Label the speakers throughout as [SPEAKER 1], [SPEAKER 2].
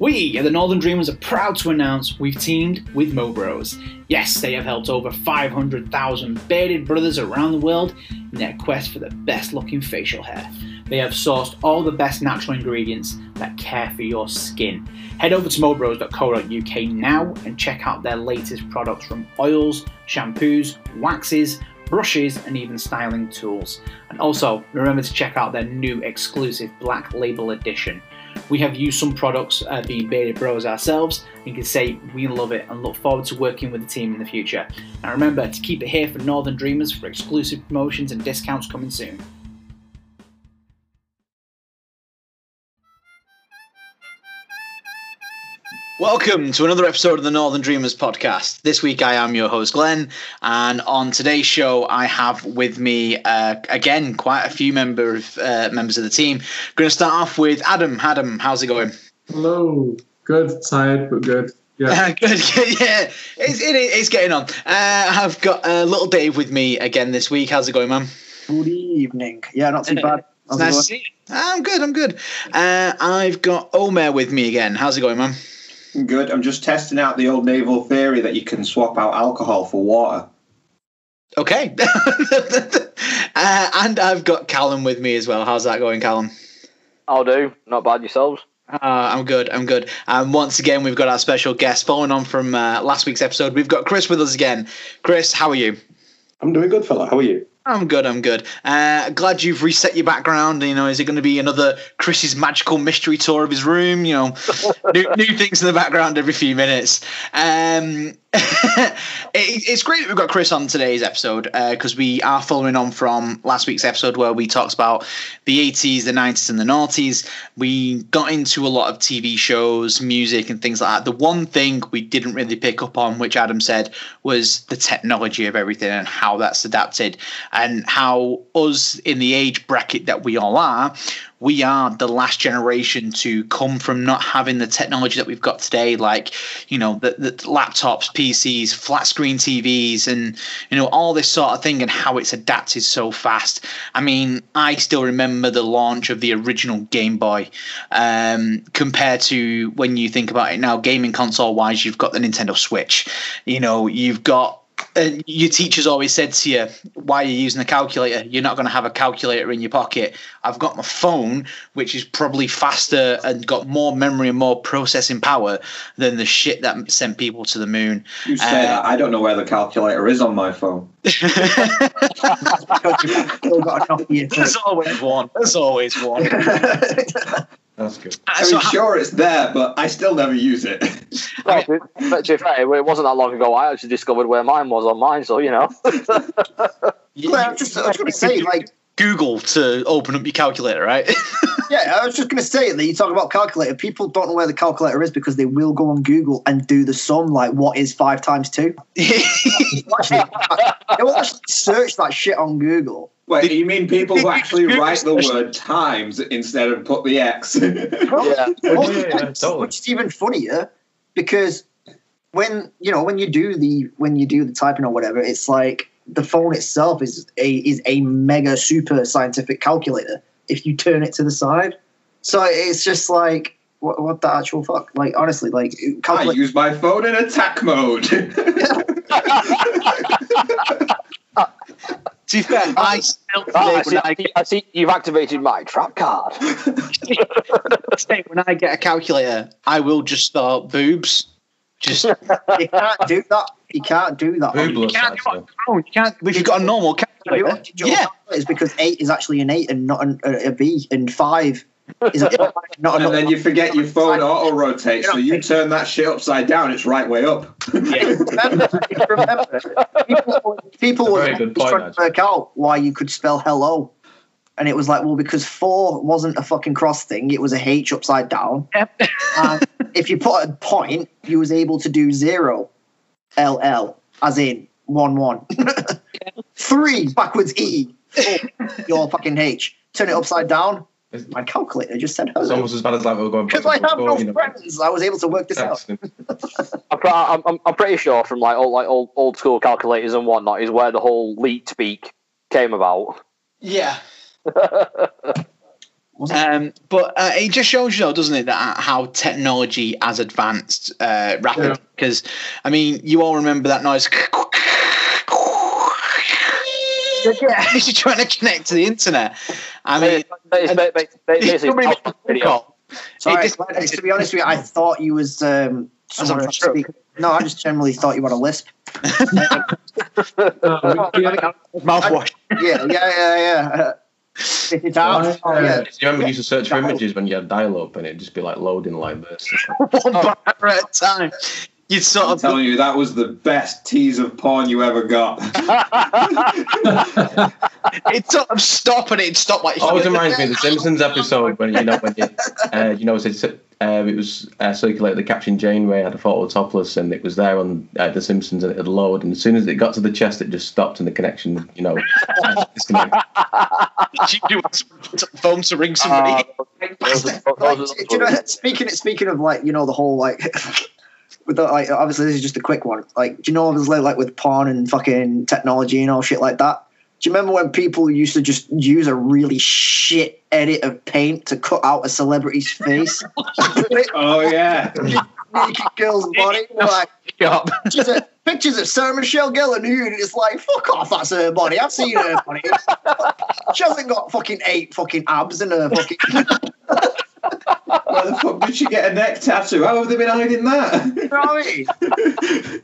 [SPEAKER 1] We at the Northern Dreamers are proud to announce we've teamed with Mobros. Yes, they have helped over 500,000 bearded brothers around the world in their quest for the best looking facial hair. They have sourced all the best natural ingredients that care for your skin. Head over to mobros.co.uk now and check out their latest products from oils, shampoos, waxes, brushes, and even styling tools. And also, remember to check out their new exclusive Black Label Edition. We have used some products uh, being Bearded Bros ourselves and can say we love it and look forward to working with the team in the future. And remember to keep it here for Northern Dreamers for exclusive promotions and discounts coming soon. Welcome to another episode of the Northern Dreamers podcast. This week I am your host Glenn, and on today's show I have with me uh, again quite a few members uh, members of the team. Going to start off with Adam. Adam, how's it going?
[SPEAKER 2] Hello. Good. Tired, but good. Yeah.
[SPEAKER 1] good, good. Yeah, it's, it, it's getting on. Uh, I've got uh, little Dave with me again this week. How's it going, man?
[SPEAKER 3] Good evening. Yeah, not too bad.
[SPEAKER 1] It's nice to see you. I'm good. I'm good. Uh, I've got Omer with me again. How's it going, man?
[SPEAKER 4] Good. I'm just testing out the old naval theory that you can swap out alcohol for water.
[SPEAKER 1] Okay. uh, and I've got Callum with me as well. How's that going, Callum?
[SPEAKER 5] I'll do. Not bad yourselves.
[SPEAKER 1] Uh, I'm good. I'm good. And um, once again, we've got our special guest following on from uh, last week's episode. We've got Chris with us again. Chris, how are you?
[SPEAKER 6] I'm doing good, fella. How are you?
[SPEAKER 1] I'm good. I'm good. Uh, glad you've reset your background. You know, is it going to be another Chris's magical mystery tour of his room? You know, new, new, things in the background every few minutes. Um, it, it's great that we've got Chris on today's episode because uh, we are following on from last week's episode where we talked about the 80s, the 90s, and the noughties. We got into a lot of TV shows, music, and things like that. The one thing we didn't really pick up on, which Adam said, was the technology of everything and how that's adapted and how us in the age bracket that we all are we are the last generation to come from not having the technology that we've got today, like you know the, the, laptops, PCs, flat screen TVs, and you know all this sort of thing, and how it's adapted so fast. I mean, I still remember the launch of the original Game Boy, um, compared to when you think about it now, gaming console wise, you've got the Nintendo Switch. You know, you've got and your teachers always said to you, "Why are you using a calculator? You're not going to have a calculator in your pocket." I've got my phone, which is probably faster and got more memory and more processing power than the shit that sent people to the moon.
[SPEAKER 4] You say uh, that. I don't know where the calculator is on my phone.
[SPEAKER 1] There's always one. There's always one.
[SPEAKER 6] That's good.
[SPEAKER 4] I mean, so sure, it's there, but I still never use it.
[SPEAKER 5] Well, but to be fair, it wasn't that long ago. I actually discovered where mine was on mine, so you know.
[SPEAKER 3] well, I'm just, I was going to say, like
[SPEAKER 1] Google to open up your calculator, right?
[SPEAKER 3] yeah, I was just going to say that you talk about calculator. People don't know where the calculator is because they will go on Google and do the sum, like what is five times two. they will actually search that shit on Google
[SPEAKER 4] Wait, you mean people who actually write the word times instead of put the X? yeah.
[SPEAKER 3] yeah, totally. Which is even funnier because when you know when you do the when you do the typing or whatever, it's like the phone itself is a is a mega super scientific calculator. If you turn it to the side, so it's just like what, what the actual fuck? Like honestly, like
[SPEAKER 4] calculate- I use my phone in attack mode.
[SPEAKER 1] To be fair, I still
[SPEAKER 5] oh, I, see, I, get, I, see, you've activated my trap card.
[SPEAKER 1] when I get a calculator, I will just start boobs. Just
[SPEAKER 3] you can't do that. You can't do that.
[SPEAKER 1] Oh, you can't do it You can't. If you've got a normal calculator,
[SPEAKER 3] yeah, it's because eight is actually an eight and not an, a, a B, and five is a,
[SPEAKER 4] not. And then you forget your phone auto rotates, so you turn that shit upside down. It's right way up.
[SPEAKER 3] Yeah. remember, remember, people, people were trying to work out why you could spell hello. And it was like, well, because four wasn't a fucking cross thing; it was a H upside down. and if you put a point, you was able to do zero, LL, as in one one. Three backwards E, four, your fucking H. Turn it upside down, my calculator just said hello.
[SPEAKER 6] It's almost as bad as like we are going.
[SPEAKER 3] Because I have no you know. friends, I was able to work this Excellent.
[SPEAKER 5] out. I'm, I'm, I'm pretty sure from like old like old old school calculators and whatnot is where the whole leet speak came about.
[SPEAKER 1] Yeah.
[SPEAKER 3] wasn't
[SPEAKER 1] Um, but uh, it just shows you, though, doesn't it, that uh, how technology has advanced uh, rapidly.
[SPEAKER 2] Yeah.
[SPEAKER 1] Because I mean, you all remember that noise. Yeah, you're trying to connect to the internet. I mean,
[SPEAKER 5] It's.
[SPEAKER 3] Sorry,
[SPEAKER 1] It just-
[SPEAKER 3] to be honest with you, I thought you was um, someone
[SPEAKER 1] on a
[SPEAKER 3] trying to speak. No, I just generally thought you had a lisp.
[SPEAKER 2] We- yeah.
[SPEAKER 3] Yeah, yeah, yeah, yeah. Uh, Spit it out. Oh, yeah.
[SPEAKER 6] Do you remember you used to search for images when you had dial up and it'd just be like loading like this?
[SPEAKER 1] One bar at a time. You'd sort
[SPEAKER 4] I'm
[SPEAKER 1] of
[SPEAKER 4] telling you, that was the best tease of porn you ever got.
[SPEAKER 1] it'd sort of stop and it'd stop like
[SPEAKER 6] Always reminds me of the Simpsons episode when you know when you, uh, you know it, uh, it was uh, circulated the Captain Janeway had a photo topless and it was there on uh, the Simpsons and it had load and as soon as it got to the chest it just stopped and the connection you know disconnected.
[SPEAKER 1] you do phone to ring somebody.
[SPEAKER 5] Uh,
[SPEAKER 3] Like, do you know, speaking speaking of like you know the whole like with the, like obviously this is just a quick one. Like, do you know obviously like with porn and fucking technology and all shit like that? Do you remember when people used to just use a really shit edit of paint to cut out a celebrity's face?
[SPEAKER 4] oh yeah.
[SPEAKER 3] Naked girl's body, like
[SPEAKER 1] Up.
[SPEAKER 3] pictures of, pictures of Sarah Michelle Gellar nude, and it's like, fuck off, that's her body. I've seen her body. she hasn't got fucking eight fucking abs in her fucking.
[SPEAKER 4] Where the fuck did she get a neck tattoo? How have they been hiding that?
[SPEAKER 3] You know what I mean?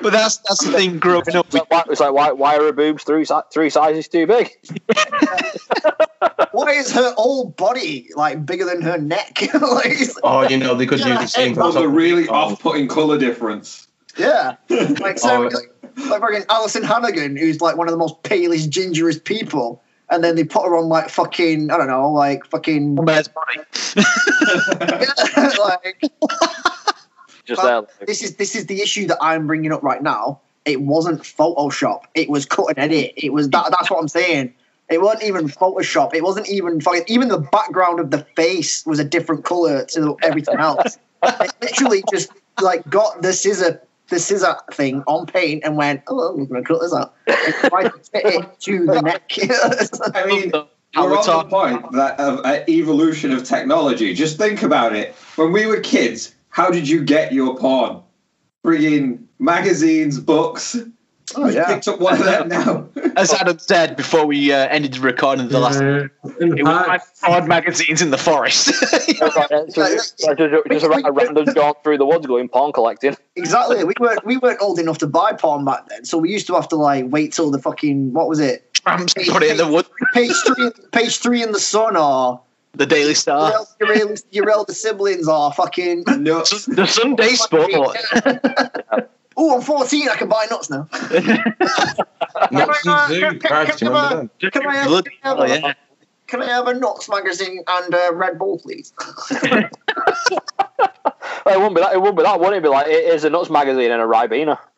[SPEAKER 1] But that's that's the thing growing up.
[SPEAKER 5] It's like, why, it's like why, why are her boobs three, three sizes too big?
[SPEAKER 3] Why is her whole body like bigger than her neck? like,
[SPEAKER 6] Oh, you know they could use the same.
[SPEAKER 4] That was a really off-putting colour difference.
[SPEAKER 3] yeah, like so,
[SPEAKER 6] Oh,
[SPEAKER 3] like, like fucking Alyson Hannigan, who's like one of the most palest, gingerest people, and then they put her on like fucking I don't know, like fucking
[SPEAKER 1] Bear's body.
[SPEAKER 3] like
[SPEAKER 5] Just
[SPEAKER 3] that. This is this is the issue that I'm bringing up right now. It wasn't Photoshop. It was cut and edit. It was that. That's what I'm saying. It wasn't even Photoshop. It wasn't even fucking. Even the background of the face was a different color to everything else. it literally just like got the scissor the scissor thing on paint and went, oh, we're gonna cut this out. And to fit it to the neck.
[SPEAKER 4] I mean, we're
[SPEAKER 1] we're
[SPEAKER 4] on the point that of uh, evolution of technology. Just think about it. When we were kids, how did you get your porn? Frigging magazines, books.
[SPEAKER 3] Oh yeah.
[SPEAKER 4] Picked up one of them now.
[SPEAKER 1] As Adam said before we uh, ended the recording the last,
[SPEAKER 2] yeah, in the
[SPEAKER 1] it was my fraud magazines in the forest.
[SPEAKER 5] It's like- it's just, it's just, just a, a random jaunt through the woods going porn collecting.
[SPEAKER 3] Exactly. We weren't we weren't old enough to buy porn back then, so we used to have to like wait till the fucking what was it?
[SPEAKER 1] Tramps put it in the wood.
[SPEAKER 3] Page three, page three in the Sun, or
[SPEAKER 1] The Daily Star.
[SPEAKER 3] el- your, el- your elder siblings, are fucking.
[SPEAKER 4] Nuts.
[SPEAKER 1] The Sunday Sport.
[SPEAKER 3] Oh, I'm 14. I can buy nuts now.
[SPEAKER 6] Nuts and uh, Zoo. Christ, do you remember them?
[SPEAKER 3] Can I have,
[SPEAKER 1] Bloody
[SPEAKER 3] can I have,
[SPEAKER 1] hell,
[SPEAKER 3] a,
[SPEAKER 1] yeah.
[SPEAKER 3] can I have a nuts magazine and a Red Bull, please?
[SPEAKER 5] It wouldn't be that. It wouldn't be that. Wouldn't it be like it is a nuts magazine and a Ribena?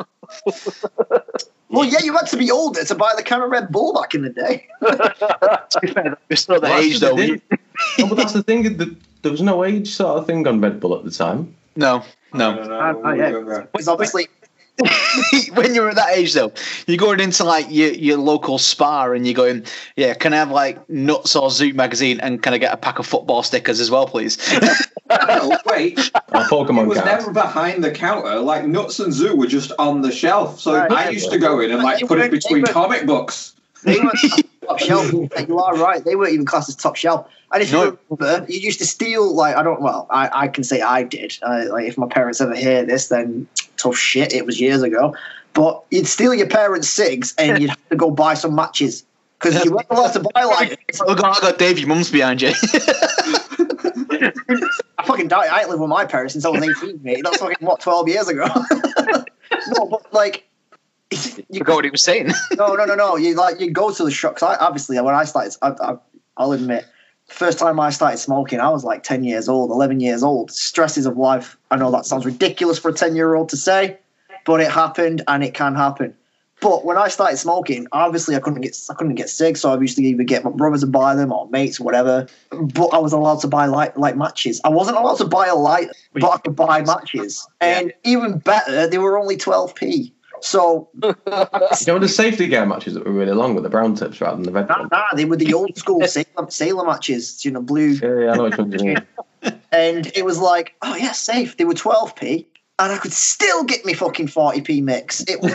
[SPEAKER 3] Well, yeah, you had to be older to buy the can of Red Bull back in the day.
[SPEAKER 1] We're still at the
[SPEAKER 6] Well,
[SPEAKER 1] age
[SPEAKER 6] that's
[SPEAKER 1] though.
[SPEAKER 6] what they
[SPEAKER 1] we-
[SPEAKER 6] did. No, but that's the thing. the- There was no age sort of thing on Red Bull at the time.
[SPEAKER 1] No, no.
[SPEAKER 4] no,
[SPEAKER 3] Oh, yeah. Because obviously,
[SPEAKER 1] when you're at that age though, you're going into like your, your local Spar and you're going, yeah, can I have like Nuts or Zoo magazine and can I get a pack of football stickers as well, please?
[SPEAKER 4] No, wait.
[SPEAKER 6] Or
[SPEAKER 4] It was
[SPEAKER 6] cards.
[SPEAKER 4] never behind the counter. Like Nuts and Zoo were just on the shelf. So
[SPEAKER 3] Right.
[SPEAKER 4] I used to go in and like put it between comic books.
[SPEAKER 3] they weren't top shelf. You are right. They weren't even classed as top shelf. And if
[SPEAKER 1] No.
[SPEAKER 3] you remember, you used to steal like I don't. Well, I, I can say I did. Uh, like if my parents ever hear this, then tough shit. It was years ago. But you'd steal your parents' cigs and you'd have to go buy some matches because you weren't allowed to buy like.
[SPEAKER 1] oh god, I got Dave, your mum's behind you.
[SPEAKER 3] I fucking died. I ain't lived with my parents since I was eighteen, mate. That's fucking what twelve years ago. no, but like. You
[SPEAKER 1] Forgot what he was saying.
[SPEAKER 3] No, no, no, no. You like you go to the shop. 'cause I obviously when I started, I, I, I'll admit, first time I started smoking, I was like ten years old, eleven years old. Stresses of life. I know that sounds ridiculous for a ten year old to say, but it happened and it can happen. But when I started smoking, obviously I couldn't get I couldn't get sick, so I used to either get my brothers to buy them or mates or whatever. But I was allowed to buy light light matches. I wasn't allowed to buy a light, but I could buy matches. And even better, they were only twelve p. So
[SPEAKER 6] You know the safety gear matches that were really long with the brown tips rather than the red
[SPEAKER 3] nah,
[SPEAKER 6] ones.
[SPEAKER 3] nah, they were the old school sailor, sailor matches, you know, blue.
[SPEAKER 6] Yeah, yeah, I know which ones you mean.
[SPEAKER 3] And it was like, oh yeah, safe. They were 12p, and I could still get me fucking 40p mix. It was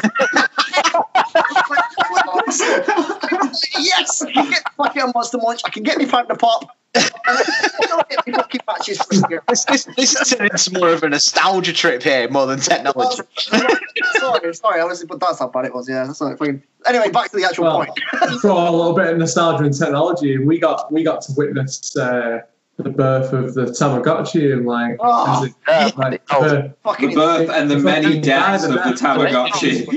[SPEAKER 3] yes, I can get fucking on Monster Munch. I can get me Panda Pop. I can still get me fucking matches for.
[SPEAKER 1] This, this, this is turning into more of a nostalgia trip here more than technology.
[SPEAKER 3] sorry, sorry, I was, but that's how bad it was. Yeah, sorry. Fucking. Anyway, back to the actual
[SPEAKER 2] Well,
[SPEAKER 3] point.
[SPEAKER 2] for a little bit of nostalgia and technology, we got we got to witness uh, the birth of the Tamagotchi and like,
[SPEAKER 3] Oh,
[SPEAKER 2] as it-
[SPEAKER 5] Yeah,
[SPEAKER 2] like
[SPEAKER 5] oh,
[SPEAKER 2] the-
[SPEAKER 3] Fucking
[SPEAKER 4] The birth and the many deaths of the Tamagotchi.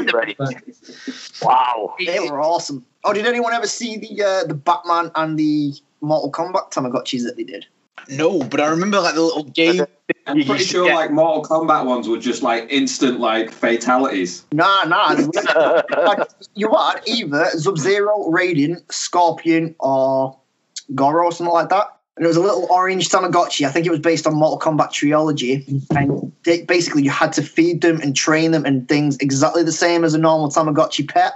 [SPEAKER 5] wow.
[SPEAKER 3] They were awesome. Oh, did anyone ever see the uh, the Batman and the Mortal Kombat Tamagotchis that they did?
[SPEAKER 1] No, but I remember like the little game.
[SPEAKER 4] I'm pretty sure like Mortal Kombat ones were just like instant like fatalities.
[SPEAKER 3] Nah, nah. like, you had either Sub Zero, Raiden, Scorpion, or Goro or something like that. And it was a little orange Tamagotchi. I think it was based on Mortal Kombat Trilogy. And they, basically, you had to feed them and train them and things exactly the same as a normal Tamagotchi pet.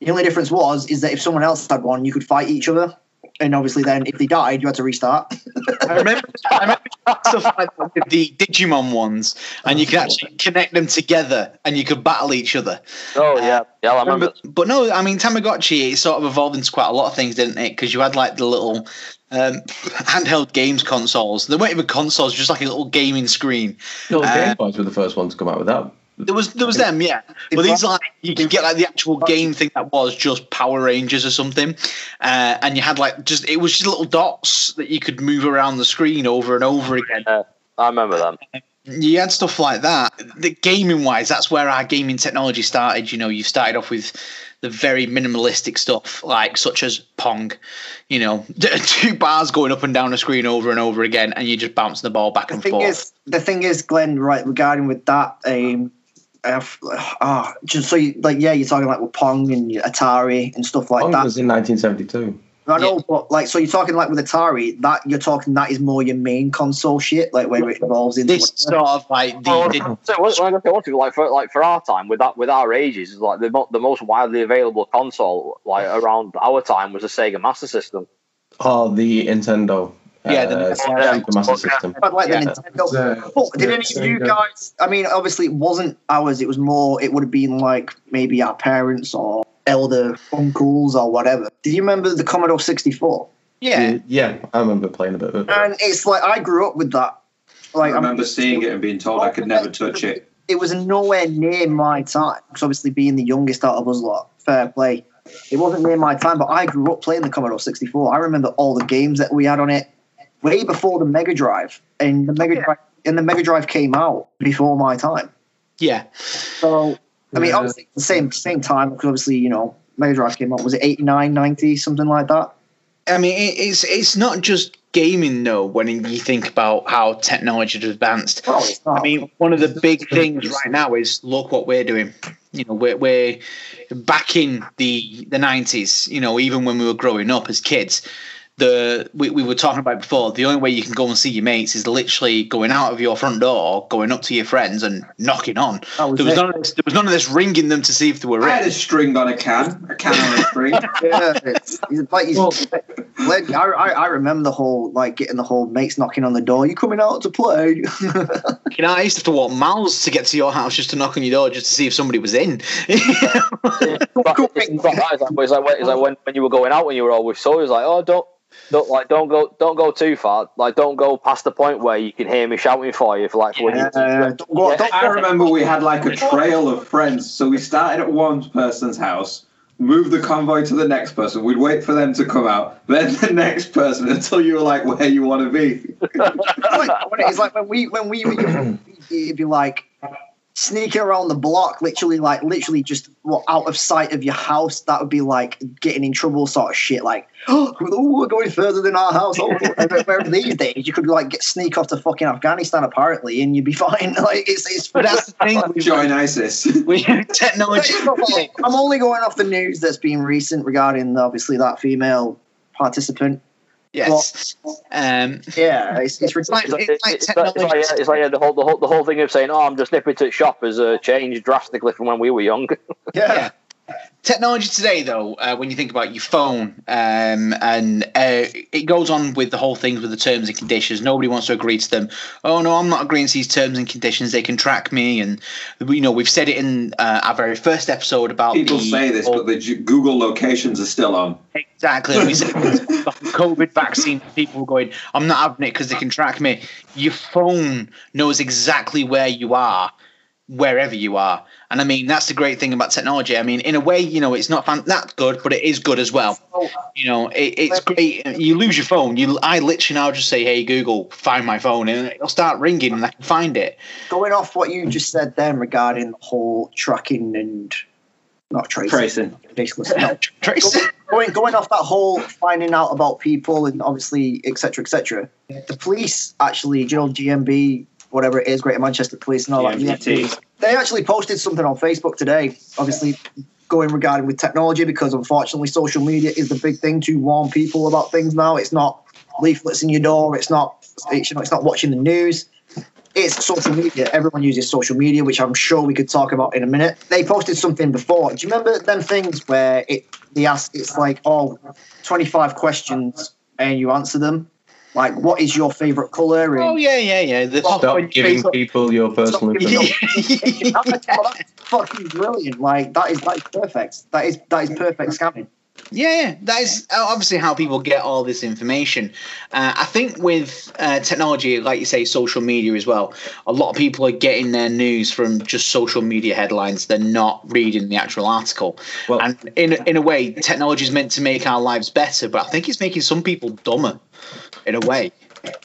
[SPEAKER 3] The only difference was is that if someone else had one, you could fight each other. And obviously, then if they died, you had to restart.
[SPEAKER 1] I remember, I remember stuff like that with the Digimon ones, and you could actually connect them together, and you could battle each other.
[SPEAKER 5] Oh yeah, uh, yeah. I remember.
[SPEAKER 1] But no, I mean Tamagotchi. It sort of evolved into quite a lot of things, didn't it? Because you had like the little um, handheld games consoles. They weren't even consoles, just like a little gaming screen.
[SPEAKER 6] No,
[SPEAKER 1] Uh,
[SPEAKER 6] Game Boys were the first ones to come out with that.
[SPEAKER 1] There was there was them, yeah. But these like you can get like the actual game thing that was just Power Rangers or something, uh, and you had like just it was just little dots that you could move around the screen over and over again.
[SPEAKER 5] I remember them.
[SPEAKER 1] You had stuff like that. The gaming wise, that's where our gaming technology started. You know, you started off with the very minimalistic stuff, like such as Pong. You know, two bars going up and down a screen over and over again, and you just bouncing the ball back
[SPEAKER 3] the
[SPEAKER 1] and
[SPEAKER 3] thing
[SPEAKER 1] forth.
[SPEAKER 3] is, the thing is, Glenn, right? Regarding with that, um, uh, ah, just so you, like, yeah, you're talking like with Pong and Atari and stuff like
[SPEAKER 6] Pong
[SPEAKER 3] that.
[SPEAKER 6] was in 1972.
[SPEAKER 3] I know, but like, so you're talking like with Atari, that you're talking that is more your main console shit, like where it evolves into.
[SPEAKER 1] this sort of like the,
[SPEAKER 5] Well,
[SPEAKER 1] the
[SPEAKER 5] so what, what I want to like for like for our time with that with our ages is like the mo- the most widely available console like around our time was the Sega Master System.
[SPEAKER 6] Oh, the Nintendo.
[SPEAKER 1] Yeah, the
[SPEAKER 6] uh,
[SPEAKER 5] Nintendo.
[SPEAKER 6] Super Master System.
[SPEAKER 3] I'd like
[SPEAKER 1] Yeah.
[SPEAKER 3] the Nintendo.
[SPEAKER 2] Uh,
[SPEAKER 3] But did any of you guys? I mean, obviously, it wasn't ours. It was more. It would have been like maybe our parents or elder uncles or whatever. Do you remember the Commodore 64?
[SPEAKER 1] yeah.
[SPEAKER 6] Yeah, I remember playing a bit of it.
[SPEAKER 3] And it's like I grew up with that. Like
[SPEAKER 4] I remember seeing it and being told I could never touch it.
[SPEAKER 3] it was nowhere near my time. Because obviously, being the youngest out of us lot, fair play. It wasn't near my time, but I grew up playing the Commodore 64. I remember all the games that we had on it way before the Mega Drive, and the Mega Drive and the Mega Drive came out before my time.
[SPEAKER 1] yeah.
[SPEAKER 3] So I mean, obviously, the same same time because obviously, you know, Mega Drive came out. Was it 89, 90, something like that?
[SPEAKER 1] I mean, it's it's not just gaming though. When you think about how technology has advanced,
[SPEAKER 3] Oh.
[SPEAKER 1] I mean, one of the big things right now is look what we're doing. You know, we're, we're back in the the nineties. You know, even when we were growing up as kids, the we, we were talking about before. The only way you can go and see your mates is literally going out of your front door, going up to your friends, and knocking on.
[SPEAKER 3] Was
[SPEAKER 1] There was none of this. There was none of this ringing them to see if they were
[SPEAKER 4] I had a string on a can, a can on a string.
[SPEAKER 3] yeah, it's, it's like he's,
[SPEAKER 2] Well-
[SPEAKER 3] Glenn, I, I, I remember the whole like getting the whole mates knocking on the door. You coming out to play?
[SPEAKER 1] You know, I used to have to walk miles to get to your house just to knock on your door just to see if somebody was in.
[SPEAKER 5] But it's, it's not that. It's like, it's like, when, when, when you were going out when you were always so was like oh don't don't like don't go don't go too far like don't go past the point where you can hear me shouting for you for like for when you
[SPEAKER 3] Uh, don't go, don't,
[SPEAKER 4] I remember we had like a trail of friends. So we started at one person's house, moved the convoy to the next person. We'd wait for them to come out, then the next person until you were like where you want to be.
[SPEAKER 3] it's like, when it's like when we when we were young, it'd be like sneaking around the block, literally like literally just well, out of sight of your house. That would be like getting in trouble, sort of shit. Like, oh, we're going further than our house. Oh, where these days you could like get sneak off to fucking Afghanistan apparently, and you'd be fine. Like it's it's.
[SPEAKER 1] but that's the thing. we-
[SPEAKER 4] Join ISIS.
[SPEAKER 1] We technology.
[SPEAKER 3] I'm only going off the news that's been recent regarding obviously that female participant.
[SPEAKER 1] Yes. um,
[SPEAKER 3] yeah, it's, it's
[SPEAKER 1] it's like,
[SPEAKER 3] ridiculous.
[SPEAKER 1] it's like
[SPEAKER 5] It's like,
[SPEAKER 1] technology.
[SPEAKER 5] like, it's like yeah, the whole the whole the whole thing of saying, "Oh, I'm just nipping to the shop" has uh, changed drastically from when we were young.
[SPEAKER 3] yeah.
[SPEAKER 1] Technology today, though, uh, when you think about your phone, um, and uh, it goes on with the whole thing with the terms and conditions. Nobody wants to agree to them. Oh no, I'm not agreeing to these terms and conditions. They can track me, and you know we've said it in uh, our very first episode about
[SPEAKER 4] People
[SPEAKER 1] the
[SPEAKER 4] say this, but the Google locations are still on.
[SPEAKER 1] Exactly. We said the COVID vaccine. People going, I'm not having it because they can track me. Your phone knows exactly where you are, wherever you are. And I mean, that's the great thing about technology. I mean, in a way, you know, it's not fan- that good, but it is good as well. You know, it, it's great. You lose your phone. You, I literally now just say, "Hey Google, find my phone," and it'll start ringing, and I can find it.
[SPEAKER 3] Going off what you just said then regarding the whole tracking and not tracing,
[SPEAKER 4] Tracing.
[SPEAKER 3] ridiculous. No,
[SPEAKER 1] Tracy.
[SPEAKER 3] going going off that whole finding out about people and obviously etc etc. The police actually, do you know, GMB, whatever it is, Greater Manchester Police and all that.
[SPEAKER 4] GMT.
[SPEAKER 3] They actually posted something on Facebook today. Obviously, going regarding with technology because unfortunately social media is the big thing to warn people about things now. It's not leaflets in your door. It's not it's, you know it's not watching the news. It's social media. Everyone uses social media, which I'm sure we could talk about in a minute. They posted something before. Do you remember them things where it they ask it's like oh 25 questions and you answer them like what is your favorite color and
[SPEAKER 1] Oh yeah, yeah, yeah. The
[SPEAKER 3] Stop
[SPEAKER 6] giving people your personal information.
[SPEAKER 3] that's, that's fucking brilliant. Like that is that is perfect. That is that is perfect scamming.
[SPEAKER 1] Yeah, yeah, that is obviously how people get all this information. Uh, I think with uh, technology, like you say, social media as well, a lot of people are getting their news from just social media headlines. They're not reading the actual article.
[SPEAKER 6] Well-
[SPEAKER 1] and in in a way, technology is meant to make our lives better, but I think it's making some people dumber. In a way,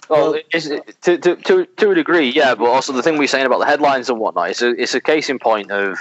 [SPEAKER 5] Well, it's, to, to, to, to a degree, yeah, but also the thing we're saying about the headlines and whatnot, it's a, it's a case in point of,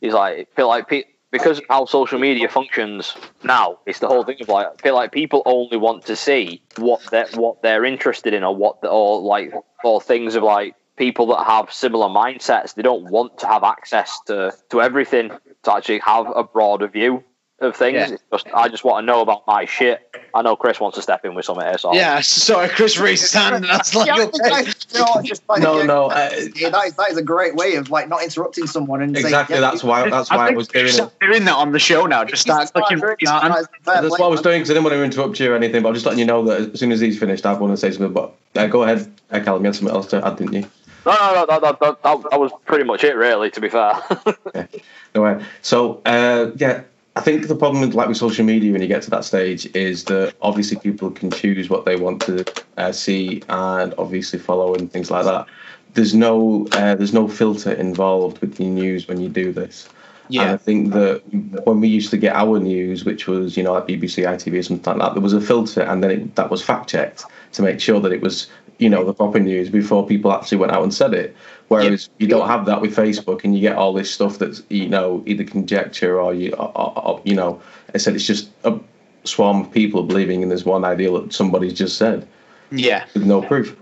[SPEAKER 5] is like, feel like pe- because how social media functions now, it's the whole thing of like, I feel like people only want to see what they're, what they're interested in or what, the, or like, or things of like people that have similar mindsets. They don't want to have access to, to everything to actually have a broader view of things.
[SPEAKER 1] Yeah.
[SPEAKER 5] It's just, I just want to know about my shit. I know Chris wants to step in with something here, so
[SPEAKER 1] yeah. Sorry, Chris raised his hand, and that's like,
[SPEAKER 3] Yeah,
[SPEAKER 1] okay.
[SPEAKER 3] that's, you know, just like,
[SPEAKER 6] No, no, uh,
[SPEAKER 3] yeah, that is that is a great way of like not interrupting someone and saying,
[SPEAKER 6] Exactly.
[SPEAKER 3] yeah,
[SPEAKER 6] That's why. That's why I
[SPEAKER 1] think
[SPEAKER 6] was doing it.
[SPEAKER 1] doing that on the show now. Just start
[SPEAKER 3] start
[SPEAKER 1] clicking.
[SPEAKER 3] doing
[SPEAKER 1] his
[SPEAKER 3] that,
[SPEAKER 1] hand.
[SPEAKER 3] that is fair
[SPEAKER 6] what I was doing because I didn't want to interrupt you or anything. But I'm just letting you know that as soon as he's finished, I want to say something. But uh, go ahead, uh, Callum. You had something else to add, didn't you?
[SPEAKER 5] No, no, no, that, that, that, that, that was pretty much it, really, to be fair. yeah.
[SPEAKER 6] No way. So uh, yeah, I think the problem with like with social media when you get to that stage is that obviously people can choose what they want to uh, see and obviously follow and things like that. There's no uh, there's no filter involved with the news when you do this. Yeah. And I think that when we used to get our news, which was you know like BBC, ITV, or something like that, there was a filter, and then it, that was fact checked to make sure that it was you know the proper news before people actually went out and said it. Whereas you don't have that with Facebook, and you get all this stuff that's you know either conjecture or you or, or, you know I said it's just a swarm of people believing in this one idea that somebody's just said
[SPEAKER 1] yeah.
[SPEAKER 6] with no proof.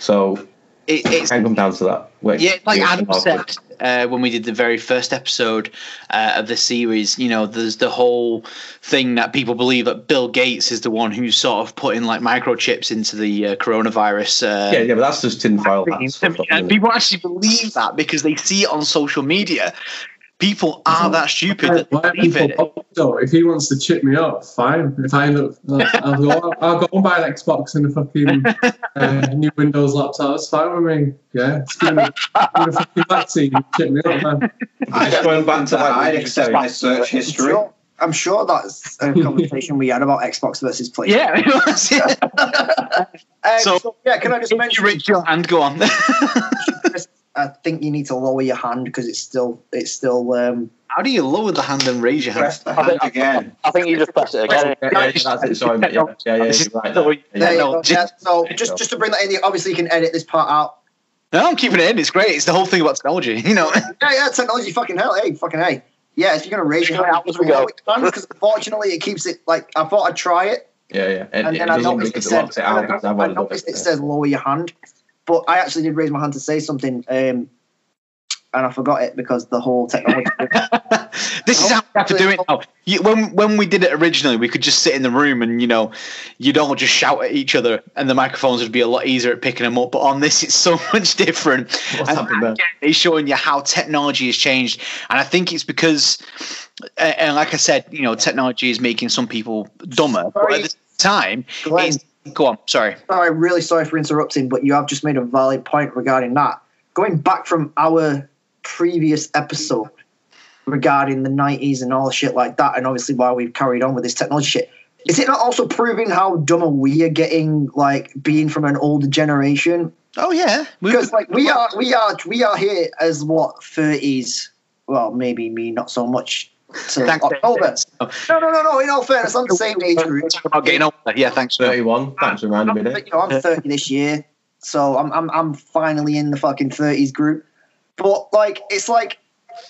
[SPEAKER 6] So
[SPEAKER 1] It,
[SPEAKER 6] it
[SPEAKER 1] it's
[SPEAKER 6] can come down to that. Where
[SPEAKER 1] Yeah, like Adam said uh, when we did the very first episode uh, of the series, you know, there's the whole thing that people believe that Bill Gates is the one who's sort of putting like microchips into the uh, coronavirus. Uh,
[SPEAKER 6] Yeah, yeah, but that's just tinfoil hat stuff.
[SPEAKER 1] and
[SPEAKER 6] isn't
[SPEAKER 1] people actually believe that because they see it on social media. People are that stupid that
[SPEAKER 2] Why
[SPEAKER 1] they believe it.
[SPEAKER 2] people? If he wants to chip me up, fine. If I end up, I'll go, I'll go and buy an Xbox and a fucking uh, new Windows laptop. That's fine with me. Yeah, it's gonna, gonna fucking vaccine. Chip me up, man.
[SPEAKER 4] I
[SPEAKER 6] Just
[SPEAKER 4] don't
[SPEAKER 6] going back to
[SPEAKER 4] that I'd accept my search
[SPEAKER 3] I'm
[SPEAKER 4] history.
[SPEAKER 3] sure, I'm sure that's a conversation we had about Xbox versus PlayStation.
[SPEAKER 1] Yeah, it was, yeah.
[SPEAKER 3] Um,
[SPEAKER 1] So,
[SPEAKER 3] so, yeah, can I just mention?
[SPEAKER 1] you raise your hand, go on.
[SPEAKER 3] I think you need to lower your hand because it's still it's still um,
[SPEAKER 1] How do you lower the hand and raise your hand?
[SPEAKER 4] Press the hand again.
[SPEAKER 5] I think you just press it again.
[SPEAKER 6] Yeah, yeah, yeah, that's it. Sorry. Yeah, yeah, yeah,
[SPEAKER 1] This is
[SPEAKER 6] you're right. there. Yeah,
[SPEAKER 3] there
[SPEAKER 1] no, just-
[SPEAKER 3] so just just to bring that in, obviously you can edit this part out.
[SPEAKER 1] No, I'm keeping it in. It's great. It's the whole thing about technology, you know.
[SPEAKER 3] Yeah, yeah, technology, fucking hell, hey, fucking hey. Yeah, if you're gonna raise your hand,
[SPEAKER 5] out we go.
[SPEAKER 3] because unfortunately it keeps it like I thought I'd try it,
[SPEAKER 6] Yeah, yeah. And,
[SPEAKER 3] and
[SPEAKER 6] it
[SPEAKER 3] then I noticed it
[SPEAKER 6] it
[SPEAKER 3] said
[SPEAKER 6] it out I've
[SPEAKER 3] I noticed
[SPEAKER 6] it.
[SPEAKER 3] it says lower your hand, but I actually did raise my hand to say something. Um, and I forgot it because the whole technology.
[SPEAKER 1] this is how we have to do it now. You, when when we did it originally, we could just sit in the room and you know, you'd all just shout at each other, and the microphones would be a lot easier at picking them up. But on this, it's so much different.
[SPEAKER 6] What's
[SPEAKER 1] and? It's showing you how technology has changed, and I think it's because, and and like I said, you know, technology is making some people dumber. But at the same time,
[SPEAKER 3] Glenn.
[SPEAKER 1] it's, go on. Sorry.
[SPEAKER 3] Sorry, really sorry for interrupting, but you have just made a valid point regarding that. Going back from our previous episode regarding the 90s and all the shit like that, and obviously why we've carried on with this technology shit, is it not also proving how dumber we are getting, like being from an older generation?
[SPEAKER 1] Oh yeah,
[SPEAKER 3] Because like we are, we are, we are here as what 30s. Well, maybe me, not so much. To
[SPEAKER 1] Thanks.
[SPEAKER 3] October. No, no, no, no. In all fairness, I'm the same age group.
[SPEAKER 1] About getting older. Yeah, thanks. Phil.
[SPEAKER 6] 31. Thanks for reminding me there.
[SPEAKER 3] you know, I'm 30 this year, so I'm, I'm I'm finally in the fucking 30s group. But like, it's like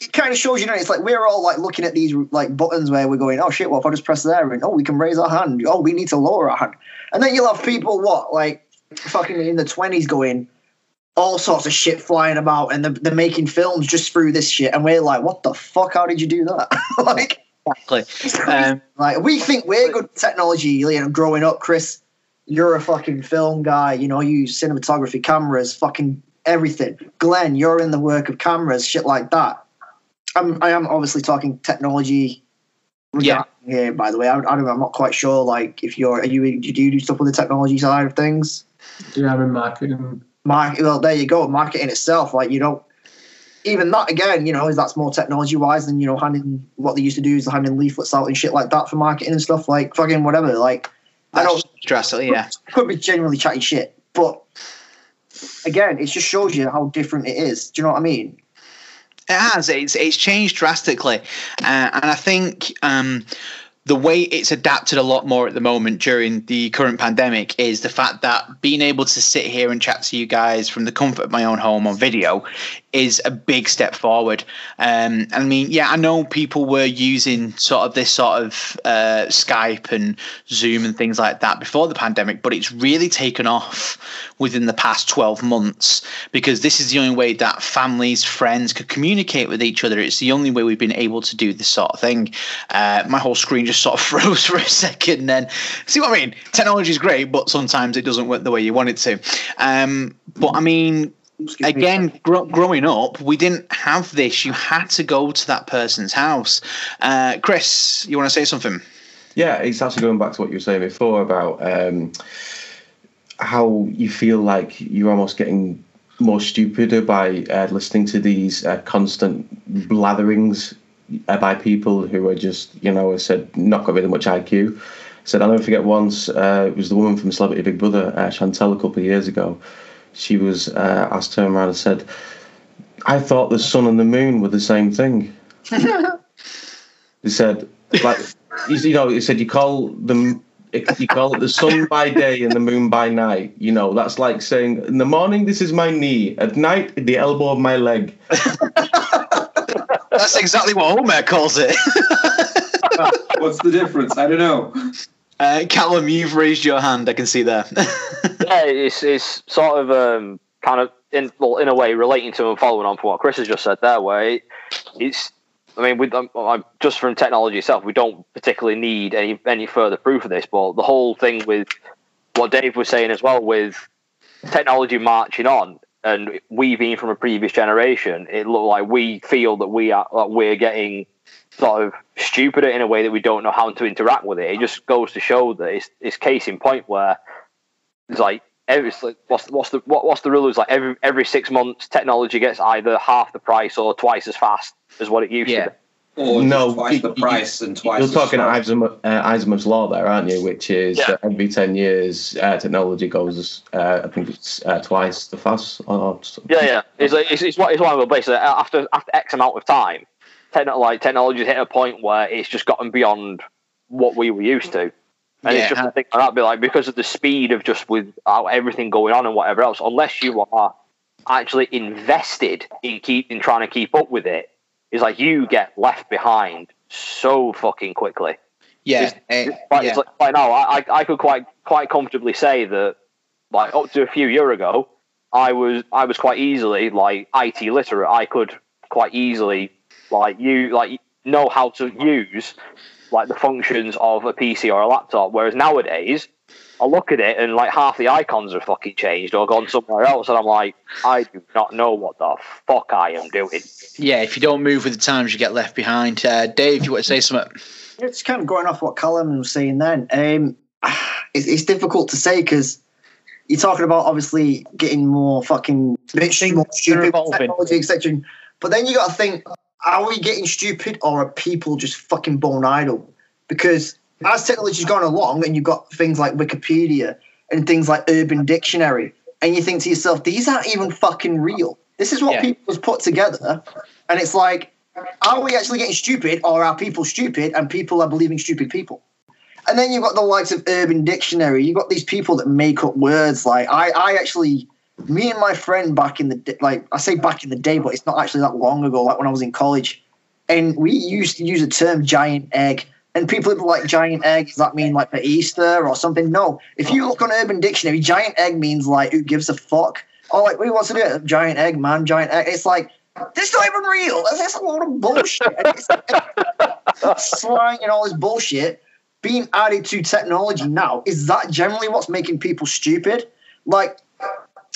[SPEAKER 3] it kind of shows you know, it's like we're all like looking at these like buttons where we're going, oh shit, what if I just press there and oh we can raise our hand, oh we need to lower our hand, and then you'll have people what like fucking in the 20s going. All sorts of shit flying about, and they're, they're making films just through this shit, and we're like, "What the fuck? How did you do that?" like,
[SPEAKER 1] Exactly. Um,
[SPEAKER 3] Like we think we're good technology, you know, growing up, Chris. You're a fucking film guy, you know, you use cinematography, cameras, fucking everything. Glenn, you're in the work of cameras, shit like that. I'm I am obviously talking technology
[SPEAKER 1] Yeah.
[SPEAKER 3] here, by the way. I, I don't, I'm not quite sure like if you're are you do you do stuff with the technology side of things?
[SPEAKER 2] Yeah, I'm in marketing.
[SPEAKER 3] Market well there you go, marketing itself, like you don't even that again, you know, is that's more technology wise than you know handing what they used to do is handing leaflets out and shit like that for marketing and stuff like fucking whatever. Like I don't
[SPEAKER 1] drastically, yeah.
[SPEAKER 3] could be genuinely chatty shit, but again, it just shows you how different it is. Do you know what I mean?
[SPEAKER 1] It has. It's it's changed drastically, uh, and I think um, the way it's adapted a lot more at the moment during the current pandemic is the fact that being able to sit here and chat to you guys from the comfort of my own home on video is a big step forward. Um, I mean, yeah, I know people were using sort of this sort of uh, Skype and Zoom and things like that before the pandemic, but it's really taken off within the past 12 months because this is the only way that families, friends could communicate with each other. It's the only way we've been able to do this sort of thing. Uh, my whole screen just sort of froze for a second. Then, see what I mean? Technology is great, but sometimes it doesn't work the way you want it to. Um, but I mean,
[SPEAKER 3] Excuse
[SPEAKER 1] again gro- growing up we didn't have this you had to go to that person's house uh, chris you want to say something
[SPEAKER 6] Yeah, it's actually going back to what you were saying before about um, how you feel like you're almost getting more stupider by uh, listening to these uh, constant blatherings by people who are just, you know, I said, not got really much IQ. said, I'll never forget once, uh, it was the woman from Celebrity Big Brother, uh, Chantel, a couple of years ago. She was uh, asked to turn around and said, I thought the sun and the moon were the same thing. He said, like, you you know, he said you call them. You call it the sun by day and the moon by night. You know, that's like saying in the morning this is my knee, at night the elbow of my leg.
[SPEAKER 1] that's exactly what homer calls it
[SPEAKER 4] What's the difference? I don't know.
[SPEAKER 1] uh, callum you've raised your hand i can see there
[SPEAKER 5] yeah, it's it's sort of um, kind of in well, in a way relating to and following on from what Chris has just said there, where it, it's. I mean, with um, I'm- just from technology itself, we don't particularly need any any further proof of this. But the whole thing with what Dave was saying as well, with technology marching on, and we being from a previous generation, it looked like we feel that we are that we're getting sort of stupider in a way that we don't know how to interact with it. It just goes to show that it's it's case in point where it's like every it's like, what's what's the what, what's the rule is like every every six months technology gets either half the price or twice as fast as what it used
[SPEAKER 1] Yeah.
[SPEAKER 5] to. Be.
[SPEAKER 4] Or
[SPEAKER 6] No,
[SPEAKER 4] just twice
[SPEAKER 6] you-
[SPEAKER 4] the
[SPEAKER 6] you-
[SPEAKER 4] price and twice.
[SPEAKER 6] You're
[SPEAKER 4] the
[SPEAKER 6] talking
[SPEAKER 4] slow.
[SPEAKER 6] Eisenhower, uh, Eisenhower's law there, aren't you? Which is
[SPEAKER 5] Yeah.
[SPEAKER 6] every ten years, uh, technology goes. Uh, I think it's uh, twice the fast. Or,
[SPEAKER 5] Yeah, yeah. It's like, it's, it's one it's one of the basically after after X amount of time, techno, like technology's hit a point where it's just gotten beyond what we were used to. And
[SPEAKER 1] Yeah.
[SPEAKER 5] it's just a thing like that, be like because of the speed of just with uh, everything going on and whatever else, unless you are actually invested in keep in trying to keep up with it, it's like you get left behind so fucking quickly.
[SPEAKER 1] yeah,
[SPEAKER 5] It's-
[SPEAKER 1] eh,
[SPEAKER 5] It's like,
[SPEAKER 1] yeah.
[SPEAKER 5] it's like, like now, I, I I could quite quite comfortably say that, like up to a few year ago, I was I was quite easily like IT literate. I could quite easily like you like know how to use like the functions of a PC or a laptop. Whereas nowadays, I look at it and like half the icons are fucking changed or gone somewhere else, and I'm like, I do not know what the fuck I am doing.
[SPEAKER 1] Yeah, if you don't move with the times, you get left behind. Uh, Dave, you want to say something?
[SPEAKER 3] It's kind of going off what Callum was saying then. Um, it's, it's difficult to say because you're talking about obviously getting more fucking
[SPEAKER 7] Things
[SPEAKER 3] more stupid technology, etc. But then you got to think: Are we getting stupid, or are people just fucking bone idle? Because as technology's gone along, and you've got things like Wikipedia and things like Urban Dictionary, and you think to yourself, these aren't even fucking real. This is what
[SPEAKER 7] Yeah.
[SPEAKER 3] people have put together, and it's like, are we actually getting stupid, or are people stupid, and people are believing stupid people? And then you've got the likes of Urban Dictionary. You've got these people that make up words. Like I, I actually, me and my friend back in the like I say back in the day, but it's not actually that long ago. Like when I was in college, and we used to use the term giant egg. And people like giant egg. Does that mean like for Easter or something? No. If you look on Urban Dictionary, giant egg means like who gives a fuck. Oh, like who wants to do it? Giant egg, man. Giant egg. It's like this not even real. That's, a lot of bullshit. It's- slang and all this bullshit being added to technology now is that generally what's making people stupid like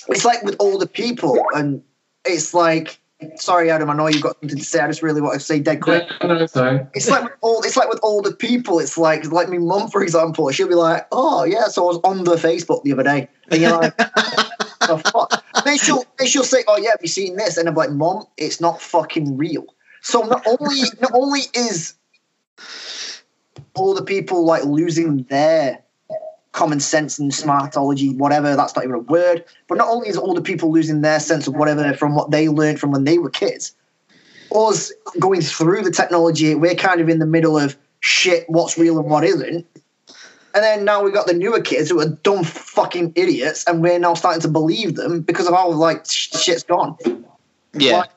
[SPEAKER 3] it's like with older people and it's like sorry adam i know you've got something to say i just really want to say dead quick.
[SPEAKER 2] No, it's fine.
[SPEAKER 3] it's like with old it's like with older people it's like like my mum for example she'll be like oh yeah so i was on the facebook the other day and you're like the fuck? Then she'll then she'll say oh yeah have you seen this? And i'm like mum it's not fucking real. So not only not only is all the people like losing their common sense and smartology, whatever, that's not even a word. But not only is all the people losing their sense of whatever from what they learned from when they were kids, us going through the technology, we're kind of in the middle of shit, what's real and what isn't. And then now we've got the newer kids who are dumb fucking idiots, and we're now starting to believe them because of how like sh- shit's gone.
[SPEAKER 1] Yeah.
[SPEAKER 3] Like,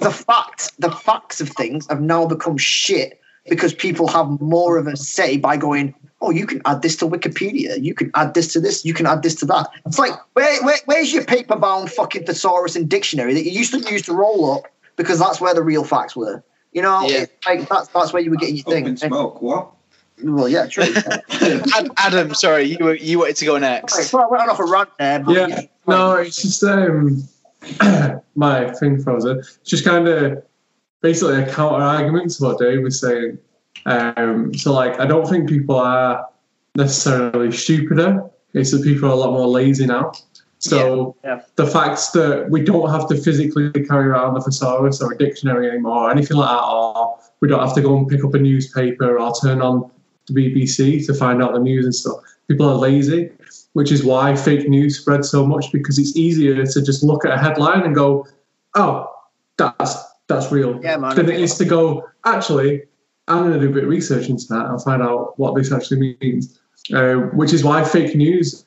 [SPEAKER 3] the fact, the facts of things have now become shit because people have more of a say by going, oh, you can add this to Wikipedia, you can add this to this, you can add this to that. It's like, where, where, where's your paper bound fucking thesaurus and dictionary that you used to use to roll up because that's where the real facts were. You know,
[SPEAKER 1] Yeah.
[SPEAKER 3] like that's that's where you were getting your
[SPEAKER 4] Up
[SPEAKER 3] thing.
[SPEAKER 4] in smoke. What?
[SPEAKER 3] Well, yeah, true.
[SPEAKER 1] Adam, sorry, you were, you wanted to go
[SPEAKER 3] Right,
[SPEAKER 1] next.
[SPEAKER 3] so I went off a rant there. But
[SPEAKER 2] Yeah, no, it's just um, my thing frozen. It's just kind of basically a counter argument to what Dave was saying. Um, so like, I don't think people are necessarily stupider. It's that people are a lot more lazy now. So
[SPEAKER 3] Yeah, yeah.
[SPEAKER 2] the fact that we don't have to physically carry around a thesaurus or a dictionary anymore, or anything like that, or we don't have to go and pick up a newspaper or turn on the BBC to find out the news and stuff. People are lazy, which is why fake news spreads so much because it's easier to just look at a headline and go, "Oh, that's that's real,"
[SPEAKER 3] Yeah, man.
[SPEAKER 2] than it is to go, "Actually, I'm going to do a bit of research into that and find out what this actually means." Uh, which is why fake news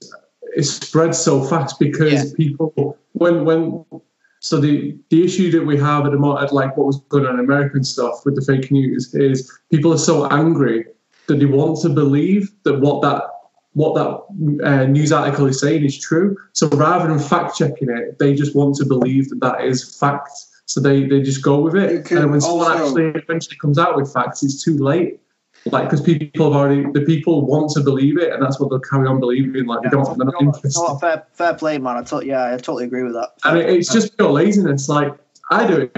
[SPEAKER 2] is spread so fast because
[SPEAKER 1] Yeah.
[SPEAKER 2] people when when so the the issue that we have at the moment, like what was going on in American stuff with the fake news, is people are so angry that they want to believe that what that what that uh, news article is saying is true. So rather than fact checking it, they just want to believe that that is fact. So they, they just go with
[SPEAKER 4] It
[SPEAKER 2] it. And when someone
[SPEAKER 4] also-
[SPEAKER 2] actually eventually comes out with facts, it's too late. Like because people have already the people want to believe it, and that's what they'll carry on believing. Like they don't, they're not
[SPEAKER 3] You know what-
[SPEAKER 2] interested.
[SPEAKER 3] you know what, fair, fair play, man. I tot- yeah, I totally agree with that.
[SPEAKER 2] and it, it's just pure laziness. Like I do it.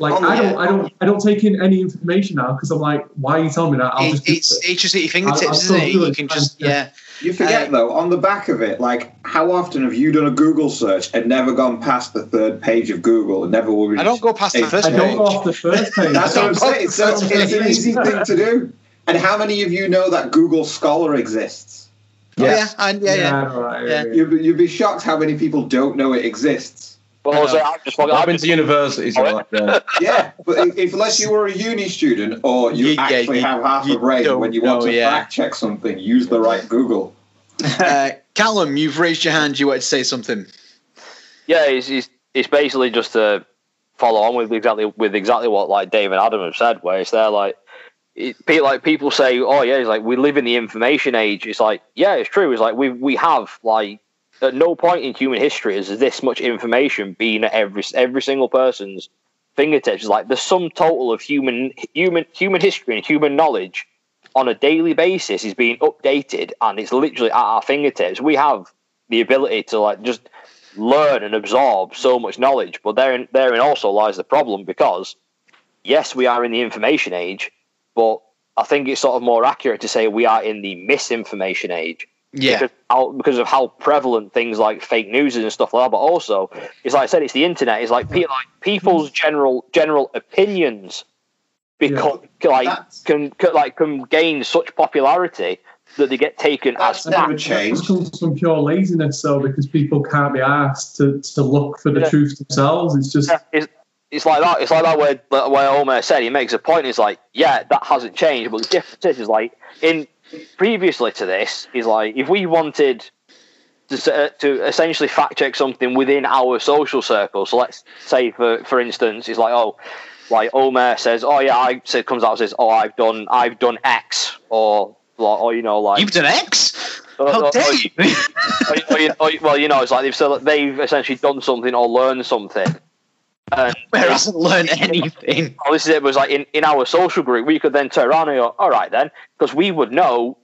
[SPEAKER 2] Like
[SPEAKER 3] Oh,
[SPEAKER 2] I don't, I don't, I don't take in any information now because I'm like, why are you telling me that? I'll
[SPEAKER 1] It,
[SPEAKER 2] just
[SPEAKER 1] it's,
[SPEAKER 2] it.
[SPEAKER 1] it's just at your
[SPEAKER 2] I'll- I'll
[SPEAKER 1] fingertips, isn't it? You can just, yeah.
[SPEAKER 4] You forget
[SPEAKER 1] Uh,
[SPEAKER 4] though, on the back of it, like how often have you done a Google search and never gone past the third page of Google and never will
[SPEAKER 1] I don't go past the
[SPEAKER 4] Hey,
[SPEAKER 1] first
[SPEAKER 2] I don't go off the first page.
[SPEAKER 4] That's what I'm saying. So it's, it's an easy thing to do. And how many of you know that Google Scholar exists?
[SPEAKER 1] Oh, yeah, and, yeah, yeah.
[SPEAKER 2] I know, right,
[SPEAKER 1] Yeah.
[SPEAKER 2] yeah.
[SPEAKER 4] You'd, be- you'd be shocked how many people don't know it exists.
[SPEAKER 5] But also, I'm just fucking.
[SPEAKER 6] I've
[SPEAKER 5] I'm
[SPEAKER 6] been
[SPEAKER 5] just,
[SPEAKER 6] to universities like that.
[SPEAKER 4] Yeah, but if, if unless you were a uni student or you
[SPEAKER 1] Yeah, yeah,
[SPEAKER 4] actually
[SPEAKER 1] you-
[SPEAKER 4] have half
[SPEAKER 1] you
[SPEAKER 4] a brain when you want
[SPEAKER 1] know,
[SPEAKER 4] to
[SPEAKER 1] yeah.
[SPEAKER 4] fact check something, use the right Google.
[SPEAKER 1] Uh, Callum, you've raised your hand. You wanted to say something.
[SPEAKER 5] yeah, it's, it's it's basically just to follow on with exactly with exactly what like Dave and Adam have said, where it's there like. It, like people say, oh yeah, it's like we live in the information age. It's like, yeah, it's true. It's like we we have like at no point in human history has this much information been at every every single person's fingertips. It's like the sum total of human human human history and human knowledge on a daily basis is being updated, and it's literally at our fingertips. We have the ability to like just learn and absorb so much knowledge, but therein therein also lies the problem because yes, we are in the information age, but I think it's sort of more accurate to say we are in the misinformation age.
[SPEAKER 1] Yeah.
[SPEAKER 5] Because, how, because of how prevalent things like fake news and stuff like that, but also it's like I said, it's the internet. It's like, pe- mm-hmm. like people's general general opinions become like can, can like can gain such popularity that they get taken
[SPEAKER 4] That's
[SPEAKER 5] as
[SPEAKER 4] never changed.
[SPEAKER 2] Comes from pure laziness, though, because people can't be asked to, to look for the
[SPEAKER 5] Yeah.
[SPEAKER 2] truth themselves. It's just
[SPEAKER 5] Yeah, it's, it's like that. It's like that where where Omer said he makes a point. It's like, yeah, that hasn't changed, but the difference is, is like in previously to this is like if we wanted to uh, to essentially fact check something within our social circle. So let's say for for instance, it's like oh. Like Omer says, oh yeah, I so comes out and says, oh I've done I've done X or or, or you know like
[SPEAKER 1] You've done X?
[SPEAKER 5] or-
[SPEAKER 1] How
[SPEAKER 5] or-
[SPEAKER 1] dare
[SPEAKER 5] or-
[SPEAKER 1] you?
[SPEAKER 5] well, you know, it's like they've so they've essentially done something or learned something. Uh, and
[SPEAKER 1] Where hasn't learned anything?
[SPEAKER 5] well, this is it was like in, in our social group, we could then turn around and go, all right then, because we would know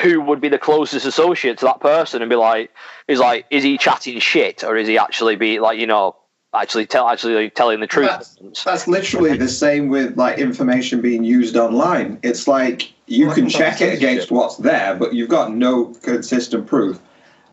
[SPEAKER 5] who would be the closest associate to that person and be like, is like, is he chatting shit or is he actually be like, you know, actually tell actually telling the truth?
[SPEAKER 4] That's, that's literally the same with like information being used online. It's like you can check it against what's there, but you've got no consistent proof.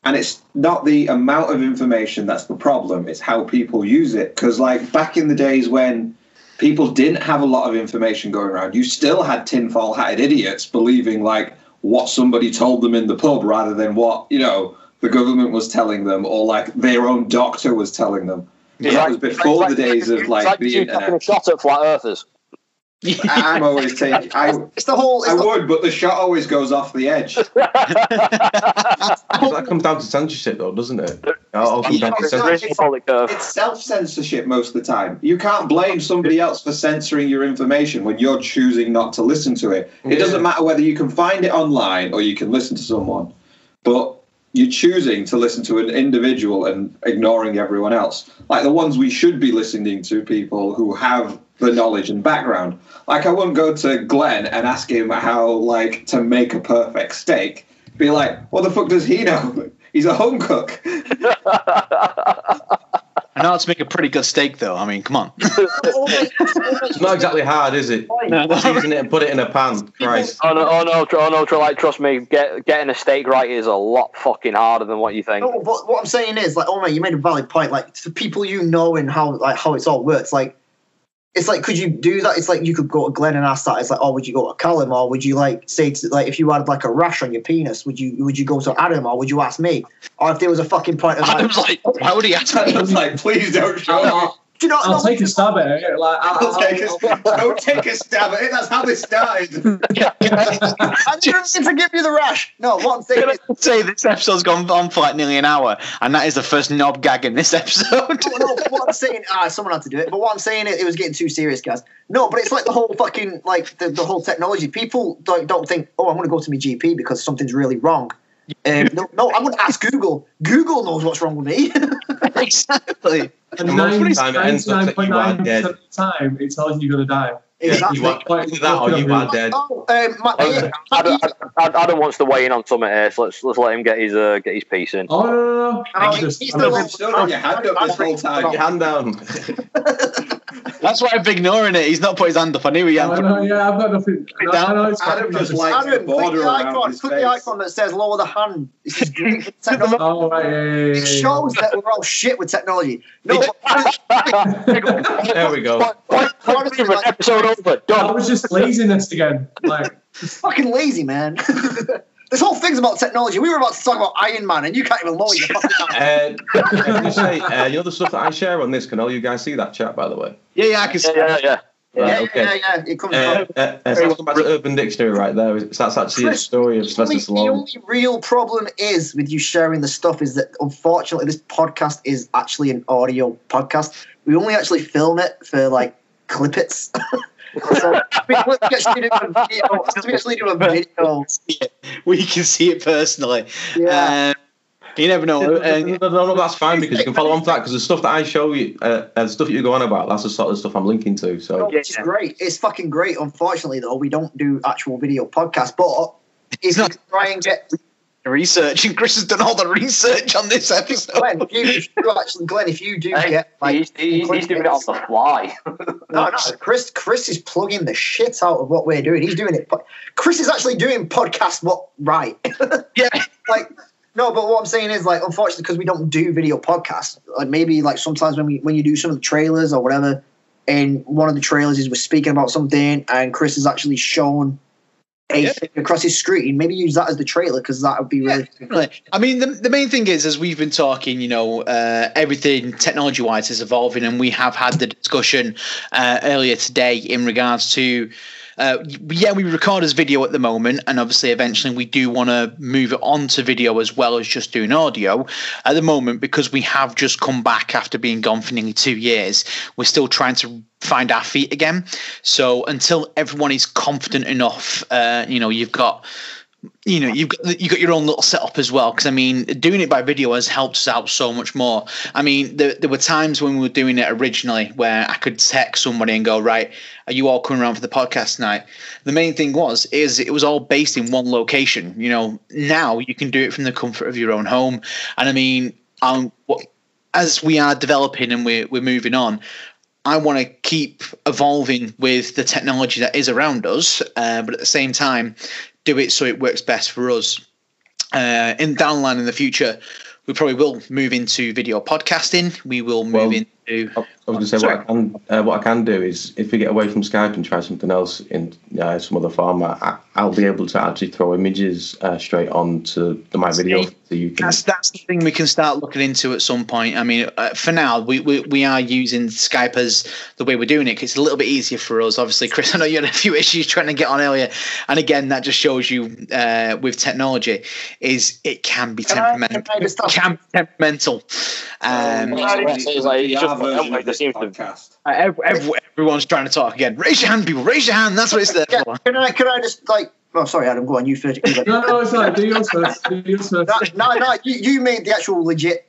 [SPEAKER 4] And it's not the amount of information that's the problem, it's how people use it. Because, like, back in the days when people didn't have a lot of information going around, you still had tinfoil hatted idiots believing, like, what somebody told them in the pub rather than what, you know, the government was telling them or, like, their own doctor was telling them.
[SPEAKER 5] It's
[SPEAKER 4] that was before the days of,
[SPEAKER 5] it's
[SPEAKER 4] like, the
[SPEAKER 5] you taking a
[SPEAKER 4] internet.
[SPEAKER 5] shot at flat earthers.
[SPEAKER 4] I'm always taking. I,
[SPEAKER 3] It's the whole. It's
[SPEAKER 4] I
[SPEAKER 3] the,
[SPEAKER 4] would, but the shot always goes off the edge.
[SPEAKER 6] That comes down to censorship, though, doesn't it? It all comes down to
[SPEAKER 3] It's-
[SPEAKER 6] censorship.
[SPEAKER 5] Symbolic curve.
[SPEAKER 4] It's uh, self censorship most of the time. You can't blame somebody else for censoring your information when you're choosing not to listen to it. It
[SPEAKER 6] Yeah.
[SPEAKER 4] doesn't matter whether you can find it online or you can listen to someone, but you're choosing to listen to an individual and ignoring everyone else. Like the ones we should be listening to, people who have the knowledge and background. Like I wouldn't go to Glenn and ask him how like to make a perfect steak. Be like, what the fuck does he know? He's a home cook.
[SPEAKER 1] I know how to make a pretty good steak, though. I mean, come on.
[SPEAKER 6] It's not exactly hard, is it? Season it and put it in a pan. Christ.
[SPEAKER 5] Oh no! Oh no! Oh no! Like, trust me, get, getting a steak right is a lot fucking harder than what you think.
[SPEAKER 3] No, but what I'm saying is, like, oh man, you made a valid point. Like, to people you know and how like how it's all works. Like, it's like, could you do that? It's like you could go to Glenn and ask that. It's like, oh, would you go to Callum or would you like say to, like if you had like a rash on your penis, would you would you go to Adam or would you ask me? Or if there was a fucking point of like,
[SPEAKER 1] Adam's like, how would he ask
[SPEAKER 4] I was like, please don't show me.
[SPEAKER 2] I'll,
[SPEAKER 3] do you know?
[SPEAKER 2] I'll take a stab at it. Like, I'll,
[SPEAKER 4] Don't take, a, don't take a stab at it. That's how this started.
[SPEAKER 3] I didn't mean to give you the rash. No, what I'm saying
[SPEAKER 1] Can
[SPEAKER 3] is,
[SPEAKER 1] I say this episode's gone on for like nearly an hour, and that is the first knob gag in this episode.
[SPEAKER 3] no, no, what I'm saying, ah, someone had to do it. But what I'm saying, it, it was getting too serious, guys. No, but it's like the whole fucking like the, the whole technology. People don't don't think, oh, I'm going to go to my GP because something's really wrong. Um, no, no, I'm going to ask Google. Google knows what's wrong with me.
[SPEAKER 1] exactly.
[SPEAKER 2] and
[SPEAKER 6] most of the time it ends up that you are
[SPEAKER 2] 99.9%
[SPEAKER 6] dead.
[SPEAKER 2] of the time, it tells you you're going to die.
[SPEAKER 6] Yeah,
[SPEAKER 3] exactly.
[SPEAKER 6] you are, either that or you are dead.
[SPEAKER 3] Oh, um, my,
[SPEAKER 5] Adam, Adam, Adam, Adam wants to weigh in on something here, so let's let's let him get his uh, get his piece in.
[SPEAKER 2] Oh, no, no, no. I'm just,
[SPEAKER 3] he's
[SPEAKER 2] I'm just-
[SPEAKER 3] one-
[SPEAKER 4] Still got your hand up this whole time.
[SPEAKER 6] Put your hand down.
[SPEAKER 1] That's why I'm ignoring it. He's not put his hand up. I knew he had.
[SPEAKER 2] no, yeah, I've got nothing. No,
[SPEAKER 1] down.
[SPEAKER 2] no, it's
[SPEAKER 4] Adam just like-
[SPEAKER 3] Adam,
[SPEAKER 4] the
[SPEAKER 3] click
[SPEAKER 4] border
[SPEAKER 3] the icon.
[SPEAKER 4] his
[SPEAKER 3] Click the icon that says lower the hand. This is great technology.
[SPEAKER 2] Oh, right, yeah, yeah, yeah,
[SPEAKER 3] It shows that we're all shit with technology. No,
[SPEAKER 6] There we go.
[SPEAKER 5] Point, point, point, point, episode over.
[SPEAKER 2] That
[SPEAKER 5] Done.
[SPEAKER 2] was just laziness again. Like,
[SPEAKER 3] fucking lazy, man. This whole thing's about technology. We were about to talk about Iron Man, and you can't even lower your fucking.
[SPEAKER 6] Uh, I was going to say, uh, you know the stuff that I share on this, can all you guys see that chat, by the way?
[SPEAKER 1] Yeah, yeah, I can see.
[SPEAKER 5] Yeah, yeah, yeah.
[SPEAKER 3] Yeah,
[SPEAKER 6] Right,
[SPEAKER 3] yeah,
[SPEAKER 6] okay.
[SPEAKER 3] yeah, yeah. It comes
[SPEAKER 6] Uh,
[SPEAKER 3] from.
[SPEAKER 6] uh, uh, so back to Urban Dictionary right there. It's- That's actually a story of
[SPEAKER 3] The
[SPEAKER 6] Sylvester
[SPEAKER 3] only, the only real problem is with you sharing the stuff is that unfortunately this podcast is actually an audio podcast. We only actually film it for like clippets. so we we actually do a video. We actually do a video.
[SPEAKER 1] We can see it personally.
[SPEAKER 3] Yeah.
[SPEAKER 1] Um, You never know.
[SPEAKER 6] No,
[SPEAKER 1] Uh,
[SPEAKER 6] no, no, no, that's fine because you can follow on for that because the stuff that I show you, uh, the stuff you go on about, that's the sort of stuff I'm linking to. So
[SPEAKER 3] No, which is great. It's fucking great. Unfortunately, though, we don't do actual video podcasts. But if you
[SPEAKER 1] not-
[SPEAKER 3] try and get
[SPEAKER 1] research, and Chris has done all the research on this episode.
[SPEAKER 3] Glenn, if you, if actually, Glenn, if you do
[SPEAKER 5] Hey,
[SPEAKER 3] get like,
[SPEAKER 5] he's, he's, he's doing it on the fly.
[SPEAKER 3] no, no, Chris, Chris is plugging the shit out of what we're doing. He's doing it. po- Chris is actually doing podcast what right.
[SPEAKER 1] Yeah.
[SPEAKER 3] like no, but what I'm saying is like unfortunately because we don't do video podcasts. Like maybe like sometimes when we when you do some of the trailers or whatever, and one of the trailers is we're speaking about something and Chris has actually shown a
[SPEAKER 1] Yeah.
[SPEAKER 3] thing across his screen. Maybe use that as the trailer because that would be really.
[SPEAKER 1] I mean, the, the main thing is, as we've been talking, you know, uh, everything technology wise is evolving, and we have had the discussion uh, earlier today in regards to. Uh, yeah, we record as video at the moment, and obviously, eventually, we do want to move it on to video as well as just doing audio. At the moment, because we have just come back after being gone for nearly two years, we're still trying to find our feet again. So until everyone is confident enough, uh, you know, you've got you know you've got you got your own little setup as well because i mean doing it by video has helped us out so much more. I mean there, there were times when we were doing it originally where i could text somebody and go right are you all coming around for the podcast tonight? The main thing was is it was all based in one location you know. Now you can do it from the comfort of your own home. And i mean um as we are developing and we're, we're moving on I want to keep evolving with the technology that is around us, uh, but at the same time, do it so it works best for us. Uh, in downline in the future, we probably will move into video podcasting. We will move
[SPEAKER 6] Well,
[SPEAKER 1] into.
[SPEAKER 6] I I was going to say what I can uh, what I can do is if we get away from Skype and try something else in uh, some other format, I, I'll be able to actually throw images uh, straight onto the, my video, so you can.
[SPEAKER 1] That's that's the thing we can start looking into at some point. I mean, uh, for now, we, we we are using Skype as the way we're doing it. 'cause it's a little bit easier for us. Obviously, Chris, I know you had a few issues trying to get on earlier, and again, that just shows you uh, with technology is it can be temperamental.
[SPEAKER 3] can
[SPEAKER 1] it can be temperamental. Um,
[SPEAKER 5] Yeah. It's like- it's just
[SPEAKER 4] Our version of
[SPEAKER 5] there
[SPEAKER 4] this podcast.
[SPEAKER 1] uh, ev- ev- everyone's trying to talk again. Raise your hand, people. Raise your hand. That's what it's there
[SPEAKER 3] Yeah,
[SPEAKER 1] for.
[SPEAKER 3] can I can I just like? Oh, sorry, Adam. Go on. You first. You go.
[SPEAKER 2] No, no, it's like do yours first. Do yours first.
[SPEAKER 3] no, no, no, you, you made the actual legit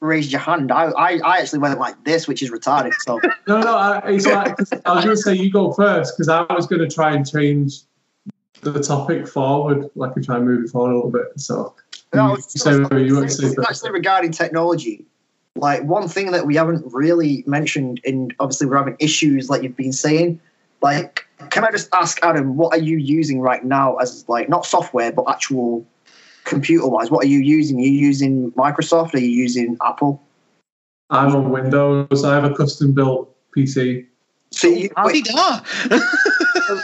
[SPEAKER 3] raised your hand. I, I, I actually went like this, which is retarded. So
[SPEAKER 2] No, no, I, it's like 'cause I was going to say you go first because I was going to try and change the topic forward, like and try and move it forward a little bit. So
[SPEAKER 3] No,
[SPEAKER 2] you
[SPEAKER 3] it's-
[SPEAKER 2] say what you want to
[SPEAKER 3] it's
[SPEAKER 2] say first.
[SPEAKER 3] actually regarding technology. Like one thing that we haven't really mentioned, and obviously we're having issues, like you've been saying. Like, can I just ask Adam, what are you using right now as like not software but actual computer wise? What are you using? Are you using Microsoft? Are you using Apple?
[SPEAKER 2] I'm on Windows. I have a custom built PC.
[SPEAKER 3] So you,
[SPEAKER 1] How
[SPEAKER 3] wait,
[SPEAKER 1] did that?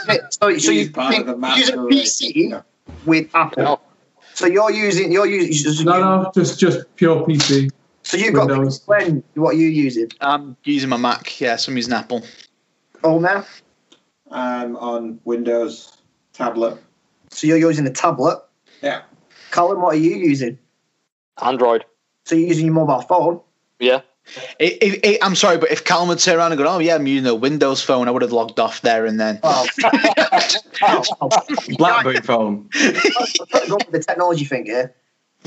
[SPEAKER 3] okay, so, so
[SPEAKER 4] He's
[SPEAKER 3] you
[SPEAKER 4] part of the
[SPEAKER 3] using
[SPEAKER 4] master
[SPEAKER 3] PC
[SPEAKER 4] race.
[SPEAKER 3] with Apple.
[SPEAKER 5] No.
[SPEAKER 3] So you're using you're using
[SPEAKER 2] No, no, just just pure PC.
[SPEAKER 3] So you've got
[SPEAKER 2] Windows.
[SPEAKER 3] when what are you using?
[SPEAKER 1] I'm using my Mac. Yes, I'm using Apple.
[SPEAKER 3] Oh now?
[SPEAKER 4] I'm on Windows tablet.
[SPEAKER 3] So you're using a tablet.
[SPEAKER 4] Yeah.
[SPEAKER 3] Callum, what are you using?
[SPEAKER 5] Android.
[SPEAKER 3] So you're using your mobile phone.
[SPEAKER 5] Yeah.
[SPEAKER 1] If, if, if- I'm sorry, but if Callum would turn around and go, "Oh yeah, I'm using a Windows phone," I would have logged off there and then.
[SPEAKER 3] Oh, oh, oh.
[SPEAKER 6] Blackberry phone,
[SPEAKER 3] Go with the technology thing here.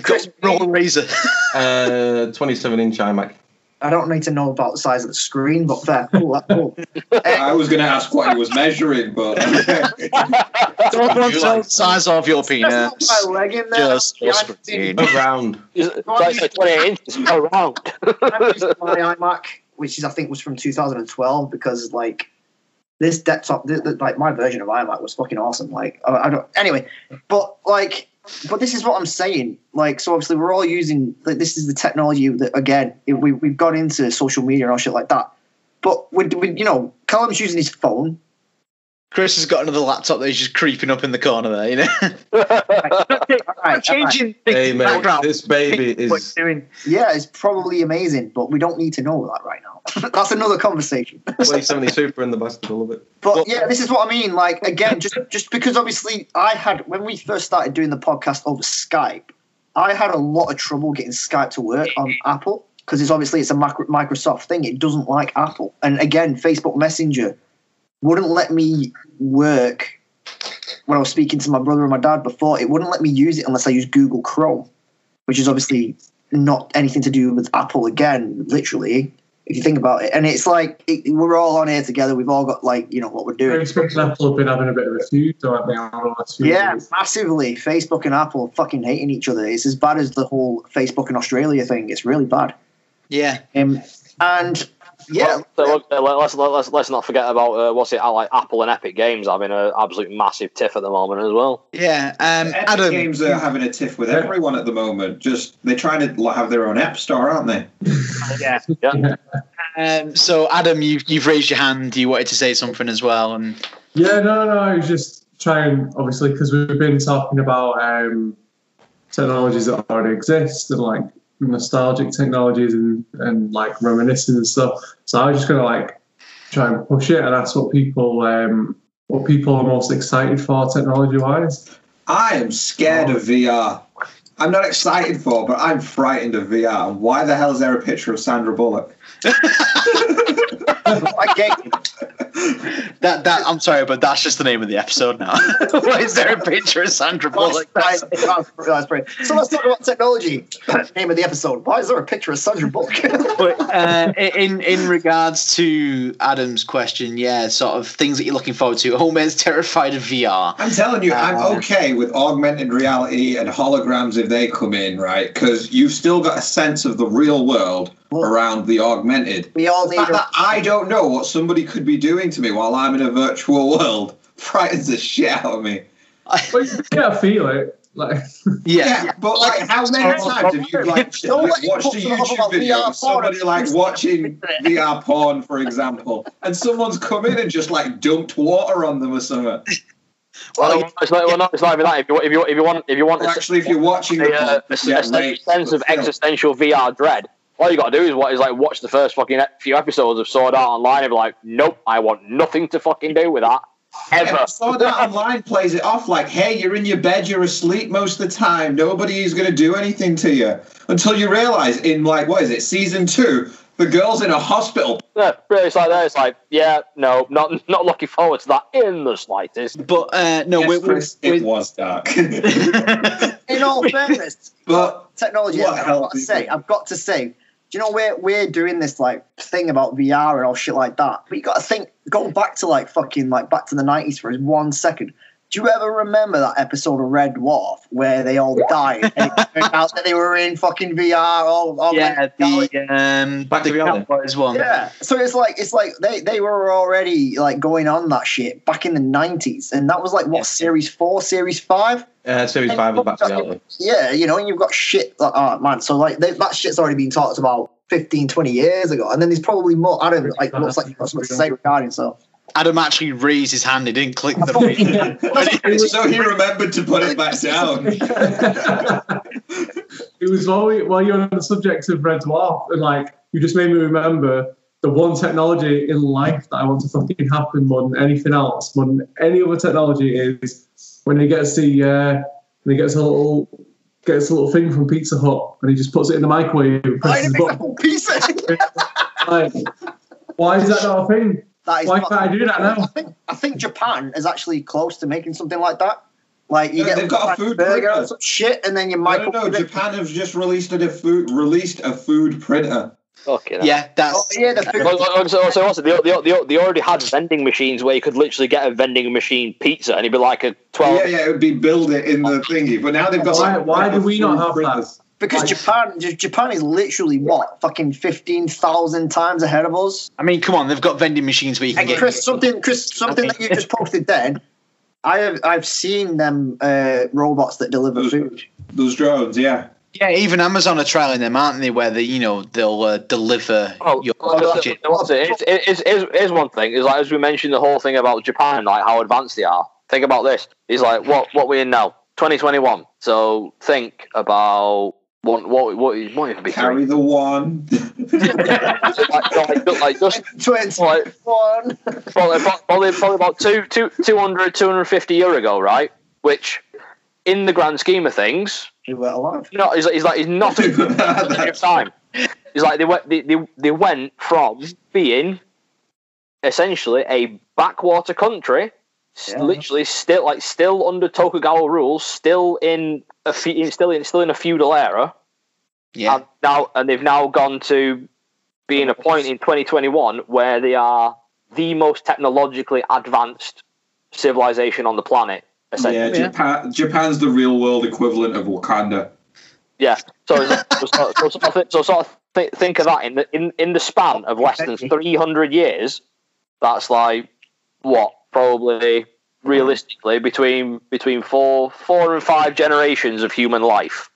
[SPEAKER 3] Chris,
[SPEAKER 1] Roll Razor.
[SPEAKER 6] uh, 27 inch iMac.
[SPEAKER 3] I don't need to know about the size of the screen, but fair. Cool, that's cool.
[SPEAKER 4] I was going to ask what he was measuring, but
[SPEAKER 1] Don't want to tell the size of your penis.
[SPEAKER 3] That's my leg in there.
[SPEAKER 1] Just
[SPEAKER 3] Yeah.
[SPEAKER 6] Around.
[SPEAKER 5] It's like, like 28 inches around.
[SPEAKER 3] I'm my iMac, which is I think was from 2012, because like this desktop, th- th- like my version of iMac was fucking awesome. Like I, I don't. Anyway, but like, but this is what I'm saying. Like, so obviously we're all using. Like, this is the technology that again we we've got into social media and all shit like that. But with, with you know, Callum's using his phone.
[SPEAKER 1] Chris has got another laptop that he's just creeping up in the corner there. You know,
[SPEAKER 3] All right, all right.
[SPEAKER 1] changing
[SPEAKER 6] Hey mate,
[SPEAKER 1] background.
[SPEAKER 6] this baby is
[SPEAKER 1] you're doing.
[SPEAKER 3] Yeah, it's probably amazing, but we don't need to know that right now. That's another conversation.
[SPEAKER 6] 2070 Super in the bastard, I love it.
[SPEAKER 3] But
[SPEAKER 1] Well-
[SPEAKER 3] yeah, this is what I mean. Like again, just just because obviously I had when we first started doing the podcast over Skype, I had a lot of trouble getting Skype to work on Apple because it's obviously it's a Microsoft thing. It doesn't like Apple, and again, Facebook Messenger wouldn't let me work when I was speaking to my brother and my dad before. It wouldn't let me use it unless I use Google Chrome, which is obviously not anything to do with Apple again, literally. If you think about it, and it's like it, we're all on here together. We've all got like you know what we're doing.
[SPEAKER 2] Facebook and Apple have been having a bit of a feud, don't they? over the last few
[SPEAKER 3] Yeah,
[SPEAKER 2] years?
[SPEAKER 3] massively. Facebook and Apple fucking hating each other. It's as bad as the whole Facebook and Australia thing. It's really bad.
[SPEAKER 1] Yeah.
[SPEAKER 3] Um, and yeah,
[SPEAKER 5] So look, uh, let's, let's let's not forget about uh, what's it uh, like Apple and Epic Games having an absolute massive tiff at the moment as well.
[SPEAKER 1] Yeah. Um,
[SPEAKER 4] Epic
[SPEAKER 1] Adam.
[SPEAKER 4] Games are having a tiff with everyone at the moment. Just they're trying to have their own app store, aren't they?
[SPEAKER 1] Yeah.
[SPEAKER 5] Yeah.
[SPEAKER 1] Um, so Adam, you've you've raised your hand. You wanted to say something as well, and
[SPEAKER 2] Yeah, no, no, I was just trying, obviously, because we've been talking about um, technologies that already exist and like nostalgic technologies and, and like reminiscing and stuff. So I was just gonna like try and push it and that's what people um, what people are most excited for technology wise.
[SPEAKER 4] I am scared of VR. I'm not excited for, but I'm frightened of VR. Why the hell is there a picture of Sandra Bullock?
[SPEAKER 3] I get you.
[SPEAKER 1] that that I'm sorry, but that's just the name of the episode now. Why is there a picture of Sandra Bullock?
[SPEAKER 3] That's- that's- that's great. So let's talk about technology. Name of the episode. Why is there a picture of Sandra Bullock?
[SPEAKER 1] But uh, in in regards to Adam's question, yeah, sort of things that you're looking forward to. Homer's terrified of VR.
[SPEAKER 4] I'm telling you,
[SPEAKER 1] Uh,
[SPEAKER 4] I'm okay with augmented reality and holograms if they come in, right? Because you've still got a sense of the real world
[SPEAKER 3] Well-
[SPEAKER 4] around the augmented.
[SPEAKER 3] we all need.
[SPEAKER 4] fact
[SPEAKER 3] A,
[SPEAKER 4] I don't know what somebody could be doing to me while I'm in a virtual world frightens the shit out of me.
[SPEAKER 2] But you can't feel it. Like
[SPEAKER 1] Yeah,
[SPEAKER 4] Yeah, but like, how many times have you like
[SPEAKER 3] Don't
[SPEAKER 4] watched a YouTube video of somebody like watching VR porn, for example, and someone's come in and just like dumped water on them or something?
[SPEAKER 5] Well, no, it's not, well, no, it's not even that. If you, if you, if you want, if you want,
[SPEAKER 4] Or
[SPEAKER 5] a-
[SPEAKER 4] actually, if you're watching
[SPEAKER 5] a,
[SPEAKER 4] the
[SPEAKER 5] uh,
[SPEAKER 4] porn,
[SPEAKER 5] a,
[SPEAKER 4] you
[SPEAKER 5] a sense, sense of
[SPEAKER 4] with
[SPEAKER 5] existential VR dread. All you got to do is what is like watch the first fucking few episodes of Sword Art Online and be like, nope, I want nothing to fucking do with that ever.
[SPEAKER 4] Yeah, Sword Art Online plays it off like, hey, you're in your bed, you're asleep most of the time. Nobody's going to do anything to you. Until you realize in, like, what is it, season two, the girl's in a hospital.
[SPEAKER 5] Yeah, really, it's like that. It's like, yeah, no, not not looking forward to that in the slightest.
[SPEAKER 1] but uh, no,
[SPEAKER 4] Yes,
[SPEAKER 1] with,
[SPEAKER 4] Chris,
[SPEAKER 1] with,
[SPEAKER 4] it was dark.
[SPEAKER 3] in all fairness,
[SPEAKER 4] but
[SPEAKER 3] technology.
[SPEAKER 4] What
[SPEAKER 3] I've
[SPEAKER 4] help
[SPEAKER 3] got to say, I've got to say, do you know we're we're doing this like thing about VR and all shit like that? But you got to think, go back to like fucking like back to the nineties for one second. Do you ever remember that episode of Red Dwarf where they all died and it turned out that they were in fucking VR? All, all
[SPEAKER 1] yeah,
[SPEAKER 3] like,
[SPEAKER 1] the um,
[SPEAKER 6] Back to
[SPEAKER 1] the
[SPEAKER 6] reality.
[SPEAKER 1] Cowboys one.
[SPEAKER 3] yeah. So it's like it's like they, they were already like going on that shit back in the nineties, and that was like what series four, series five.
[SPEAKER 6] uh, series five was back to reality.
[SPEAKER 3] Yeah, you know, and you've got shit like oh man, so like they, that shit's already been talked about 15, 20 years ago, and then there's probably more. Adam like looks like you've got something to say regarding so.
[SPEAKER 1] Adam actually raised his hand. He didn't click the.
[SPEAKER 4] so he remembered to put it back down.
[SPEAKER 2] it was while, we, while you're on the subject of Red Dwarf, and like you just made me remember the one technology in life that I want to fucking happen more than anything else, more than any other technology is when he gets the uh, when he gets a little gets a little thing from Pizza Hut and he just puts it in the microwave and
[SPEAKER 3] Why
[SPEAKER 2] presses
[SPEAKER 3] did
[SPEAKER 2] the
[SPEAKER 3] it make a
[SPEAKER 2] button.
[SPEAKER 3] whole piece of
[SPEAKER 2] Like, why is that not a thing?
[SPEAKER 3] That is
[SPEAKER 2] Why can't I do that now?
[SPEAKER 3] I think I think Japan is actually close to making something like that. Like you
[SPEAKER 4] Yeah,
[SPEAKER 3] get
[SPEAKER 4] they've got a food
[SPEAKER 3] burger
[SPEAKER 4] printer.
[SPEAKER 3] some shit, and then you
[SPEAKER 4] I
[SPEAKER 3] microwave
[SPEAKER 4] don't know.
[SPEAKER 3] it.
[SPEAKER 4] Japan has just released a food released a food printer.
[SPEAKER 5] Okay.
[SPEAKER 1] Yeah,
[SPEAKER 3] Oh,
[SPEAKER 1] that's
[SPEAKER 3] yeah, the food.
[SPEAKER 5] Well, well, so, so what's it? They, they, they, they already had vending machines where you could literally get a vending machine pizza and it'd be like a 12.
[SPEAKER 4] Yeah, yeah, it would be build it in the thingy. But now they've got.
[SPEAKER 2] Why,
[SPEAKER 4] like,
[SPEAKER 2] why do we not
[SPEAKER 4] food
[SPEAKER 2] have that?
[SPEAKER 4] Printers.
[SPEAKER 3] Because
[SPEAKER 2] Like-
[SPEAKER 3] Japan, J- Japan is literally what fucking fifteen thousand times ahead of us.
[SPEAKER 1] I mean, come on, they've got vending machines where you can
[SPEAKER 3] And
[SPEAKER 1] get.
[SPEAKER 3] Chris, something, Chris, something that you just posted then. I have, I've seen them uh, robots that deliver food.
[SPEAKER 4] Those drones, yeah.
[SPEAKER 1] Yeah, even Amazon are trialing them, aren't they? Where they, you know, they'll uh, deliver
[SPEAKER 5] Oh,
[SPEAKER 1] your
[SPEAKER 5] well, that's-
[SPEAKER 1] budget.
[SPEAKER 5] what's it? Here's, here's, here's, here's one thing. Is like as we mentioned the whole thing about Japan, like how advanced they are. Think about this. He's like, what what we in now? 2021. So think about what what what what would it be
[SPEAKER 4] Carry
[SPEAKER 5] three?
[SPEAKER 4] the one.
[SPEAKER 5] like, like, like just
[SPEAKER 3] Twenty
[SPEAKER 5] like
[SPEAKER 3] one.
[SPEAKER 5] probably, probably, probably about two, two, 200, 250 year ago, right? Which, in the grand scheme of things,
[SPEAKER 3] You were alive.
[SPEAKER 5] you know, he's, he's like he's not a good time. He's like they went they, they, they went from being essentially a backwater country, s-
[SPEAKER 3] Yeah.
[SPEAKER 5] literally still like still under Tokugawa rules, still in a fe- still in still in a feudal era,
[SPEAKER 1] Yeah.
[SPEAKER 5] And now, and they've now gone to being a point in 2021 where they are the most technologically advanced civilization on the planet.
[SPEAKER 4] Yeah,
[SPEAKER 5] Essentially.
[SPEAKER 4] Japan, Japan's the real world equivalent of Wakanda.
[SPEAKER 5] Yeah. So, it's- so, so, so, sort of thi- so sort of thi- think of that in the in, in the span of less than 300 years. That's like what probably realistically between between four four and five generations of human life.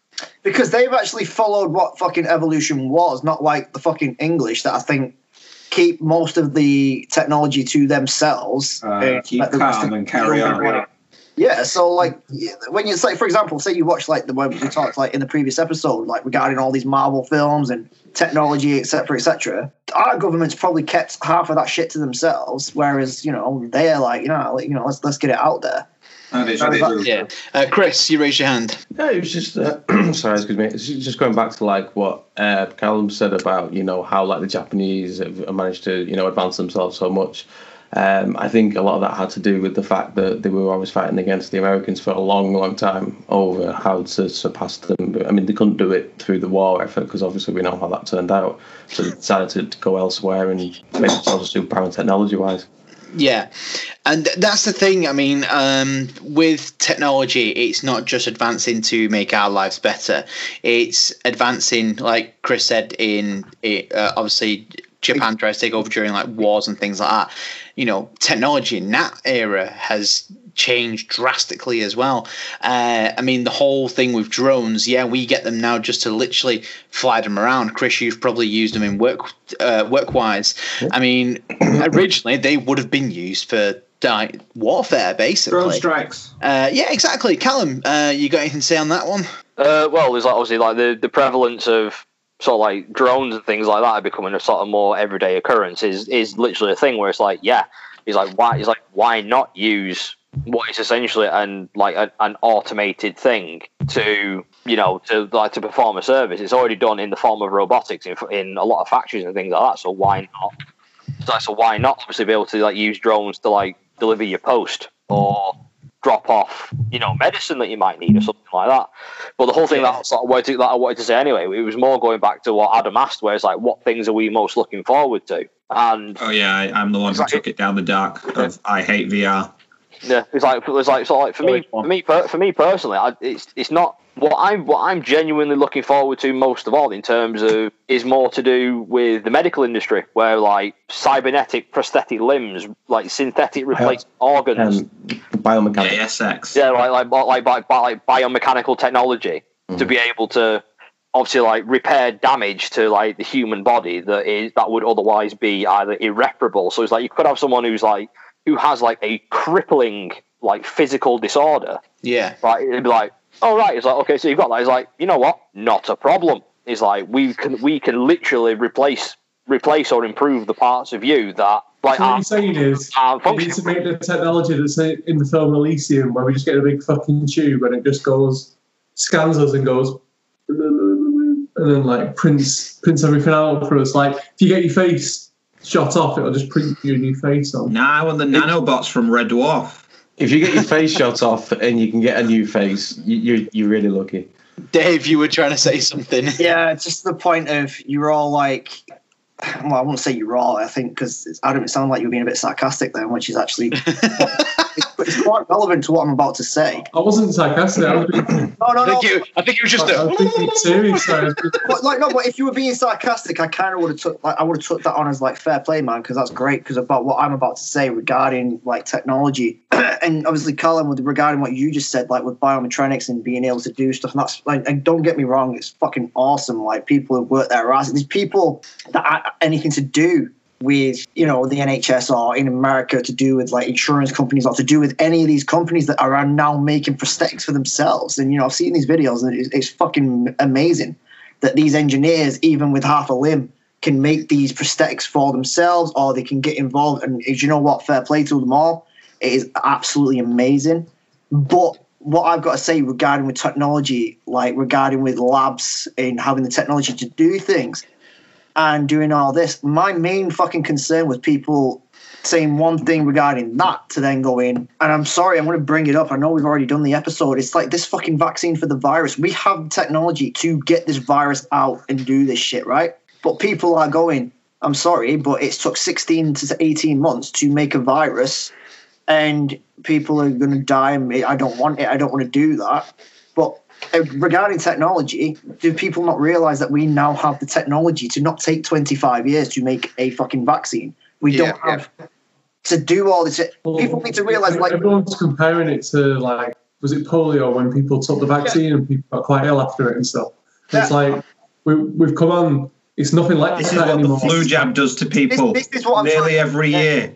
[SPEAKER 3] because they've actually followed what fucking evolution was, not like the fucking English that I think keep most of the technology to themselves.
[SPEAKER 4] Uh, keep
[SPEAKER 3] let the rest
[SPEAKER 4] calm
[SPEAKER 3] of-
[SPEAKER 4] and carry on.
[SPEAKER 3] Yeah, so like when you say, for example, say you watch like the way we talked like in the previous episode, like regarding all these Marvel films and technology, etc., etc. Our government's probably kept half of that shit to themselves, whereas you know they're like, you know, like, you know, let's let's get it out there.
[SPEAKER 4] And it's
[SPEAKER 3] Very.
[SPEAKER 1] Yeah. Uh, Chris, you raise your hand.
[SPEAKER 6] No, it was just uh, sorry, excuse me. It's just going back to like what uh, Callum said about you know how like the Japanese have managed to you know advance themselves so much. Um, I think a lot of that had to do with the fact that they were always fighting against the Americans for a long, long time over how to surpass them. I mean, they couldn't do it through the war effort because obviously we know how that turned out. So they decided to go elsewhere and make themselves a superpower technology-wise.
[SPEAKER 1] Yeah, and that's the thing. I mean, um, with technology, it's not just advancing to make our lives better. It's advancing, like Chris said, in it, uh, obviously Japan tries to take over during like wars and things like that. You know, technology in that era has changed drastically as well. Uh, I mean, the whole thing with drones, yeah, we get them now just to literally fly them around. Chris, you've probably used them in work uh, work wise. I mean, originally they would have been used for like, warfare, basically.
[SPEAKER 4] Drone strikes.
[SPEAKER 1] Uh, yeah, exactly. Callum, uh, you got anything to say on that one?
[SPEAKER 5] Uh, well, there's like obviously like the, the prevalence of sort of like drones and things like that are becoming a sort of more everyday occurrence. Is is literally a thing where it's like, yeah, he's like, why? He's like, why not use what is essentially an like an automated thing to you know to like to perform a service? It's already done in the form of robotics in in a lot of factories and things like that. So why not? So, so why not obviously be able to like use drones to like deliver your post or drop off, you know, medicine that you might need or something like that. But the whole thing that, I sort of wanted to, that I wanted to say anyway, it was more going back to what Adam asked, where it's like, what things are we most looking forward to? And
[SPEAKER 7] Oh yeah, I, I'm the one who
[SPEAKER 5] Exactly.
[SPEAKER 7] took it down the dark of I hate VR.
[SPEAKER 5] Yeah, it's like it's like sort of like for me, for me, per, for me personally, I, it's it's not what I'm what I'm genuinely looking forward to most of all in terms of is more to do with the medical industry, where like cybernetic prosthetic limbs, like synthetic replacement organs,
[SPEAKER 6] Um, biomechanics.
[SPEAKER 7] ASX.
[SPEAKER 5] yeah, like like like like, bi- like biomechanical technology to be able to obviously like repair damage to like the human body that is that would otherwise be either irreparable. So it's like you could have someone who's like who has like a crippling like physical disorder,
[SPEAKER 1] Yeah.
[SPEAKER 5] right? It'd be like, oh right, it's like okay, so you've got that. It's like you know what, not a problem. It's like we can we can literally replace replace or improve the parts of you that like
[SPEAKER 2] So what
[SPEAKER 5] are,
[SPEAKER 2] you're saying is,
[SPEAKER 5] are
[SPEAKER 2] we need to make the technology that's in the film Elysium, where we just get a big fucking tube and it just goes, scans us and goes, and then like prints prints everything out for us. Like if you get your face shot off, it'll just print your new face on.
[SPEAKER 7] Nah, I want the nanobots from Red Dwarf.
[SPEAKER 6] If you get your face shot off and you can get a new face, you, you're you're really lucky.
[SPEAKER 1] Dave, you were trying to say something.
[SPEAKER 3] Yeah, just the point of you're all like, well, I won't say you're all. I think because Adam, it sounded like you were being a bit sarcastic then, which is actually it's, it's quite relevant to what I'm about to say.
[SPEAKER 2] I wasn't sarcastic. I was being,
[SPEAKER 3] No, no,
[SPEAKER 1] I
[SPEAKER 3] no.
[SPEAKER 1] think, it, I think it was just
[SPEAKER 2] I was
[SPEAKER 1] a.
[SPEAKER 2] being serious. I was being-
[SPEAKER 3] But like no, but if you were being sarcastic, I kind of would have took like I would have took that on as like fair play, man, because that's great. Because about what I'm about to say regarding like technology, and obviously, Callum, with regarding what you just said, like with biometronics and being able to do stuff, and that's like, and don't get me wrong, it's fucking awesome. Like people who work their asses, there's people that have anything to do with you know the NHS or in America to do with like insurance companies or to do with any of these companies that are now making prosthetics for themselves. And you know I've seen these videos and it's, it's fucking amazing that these engineers, even with half a limb, can make these prosthetics for themselves or they can get involved. And you know what, fair play to them all. It is absolutely amazing. But what I've got to say regarding with technology, like regarding with labs and having the technology to do things and doing all this, my main fucking concern with people saying one thing regarding that to then go in, and I'm sorry, I'm going to bring it up. I know we've already done the episode. It's like this fucking vaccine for the virus. We have technology to get this virus out and do this shit, right? But people are going, I'm sorry, but it's took 16 to 18 months to make a virus, and people are going to die. I don't want it. I don't want to do that. But uh, regarding technology, do people not realize that we now have the technology to not take 25 years to make a fucking vaccine? We
[SPEAKER 1] Yeah,
[SPEAKER 3] don't have to do all this. People need to realize, like,
[SPEAKER 2] everyone's comparing it to like was it polio when people took the vaccine and people got quite ill after it and stuff. It's like we, we've come on. It's nothing like
[SPEAKER 7] This is
[SPEAKER 2] that
[SPEAKER 7] what the flu jab does to people
[SPEAKER 3] this is what I'm
[SPEAKER 7] nearly
[SPEAKER 3] trying-
[SPEAKER 7] every year.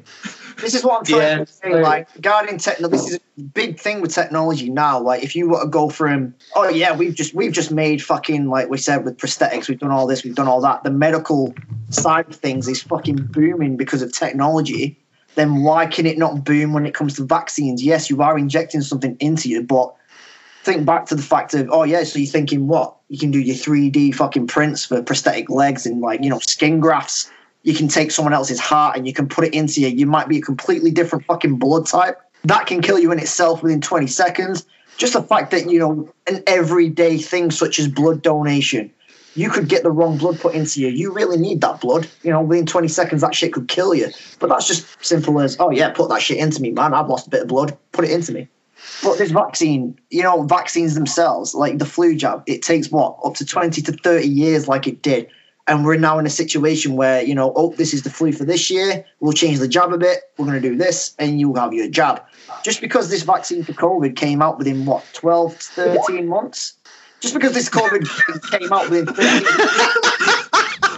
[SPEAKER 3] This is what I'm trying
[SPEAKER 1] Yeah.
[SPEAKER 3] to say. Like regarding technology, this is a big thing with technology now. Like if you were to go from, oh yeah, we've just we've just made fucking like we said with prosthetics, we've done all this, we've done all that. The medical side of things is fucking booming because of technology. Then why can it not boom when it comes to vaccines? Yes, you are injecting something into you, but think back to the fact of oh yeah, so you're thinking what you can do your 3D fucking prints for prosthetic legs and like you know skin grafts you can take someone else's heart and you can put it into you. You might be a completely different fucking blood type. That can kill you in itself within 20 seconds. Just the fact that, you know, an everyday thing such as blood donation, you could get the wrong blood put into you. You really need that blood. You know, within 20 seconds, that shit could kill you. But that's just simple as, oh, yeah, put that shit into me, man. I've lost a bit of blood. Put it into me. But this vaccine, you know, vaccines themselves, like the flu jab, it takes what, up to 20 to 30 years, like it did and we're now in a situation where you know oh this is the flu for this year we'll change the jab a bit we're going to do this and you'll have your jab just because this vaccine for covid came out within what 12 to 13 months just because this covid came out within 13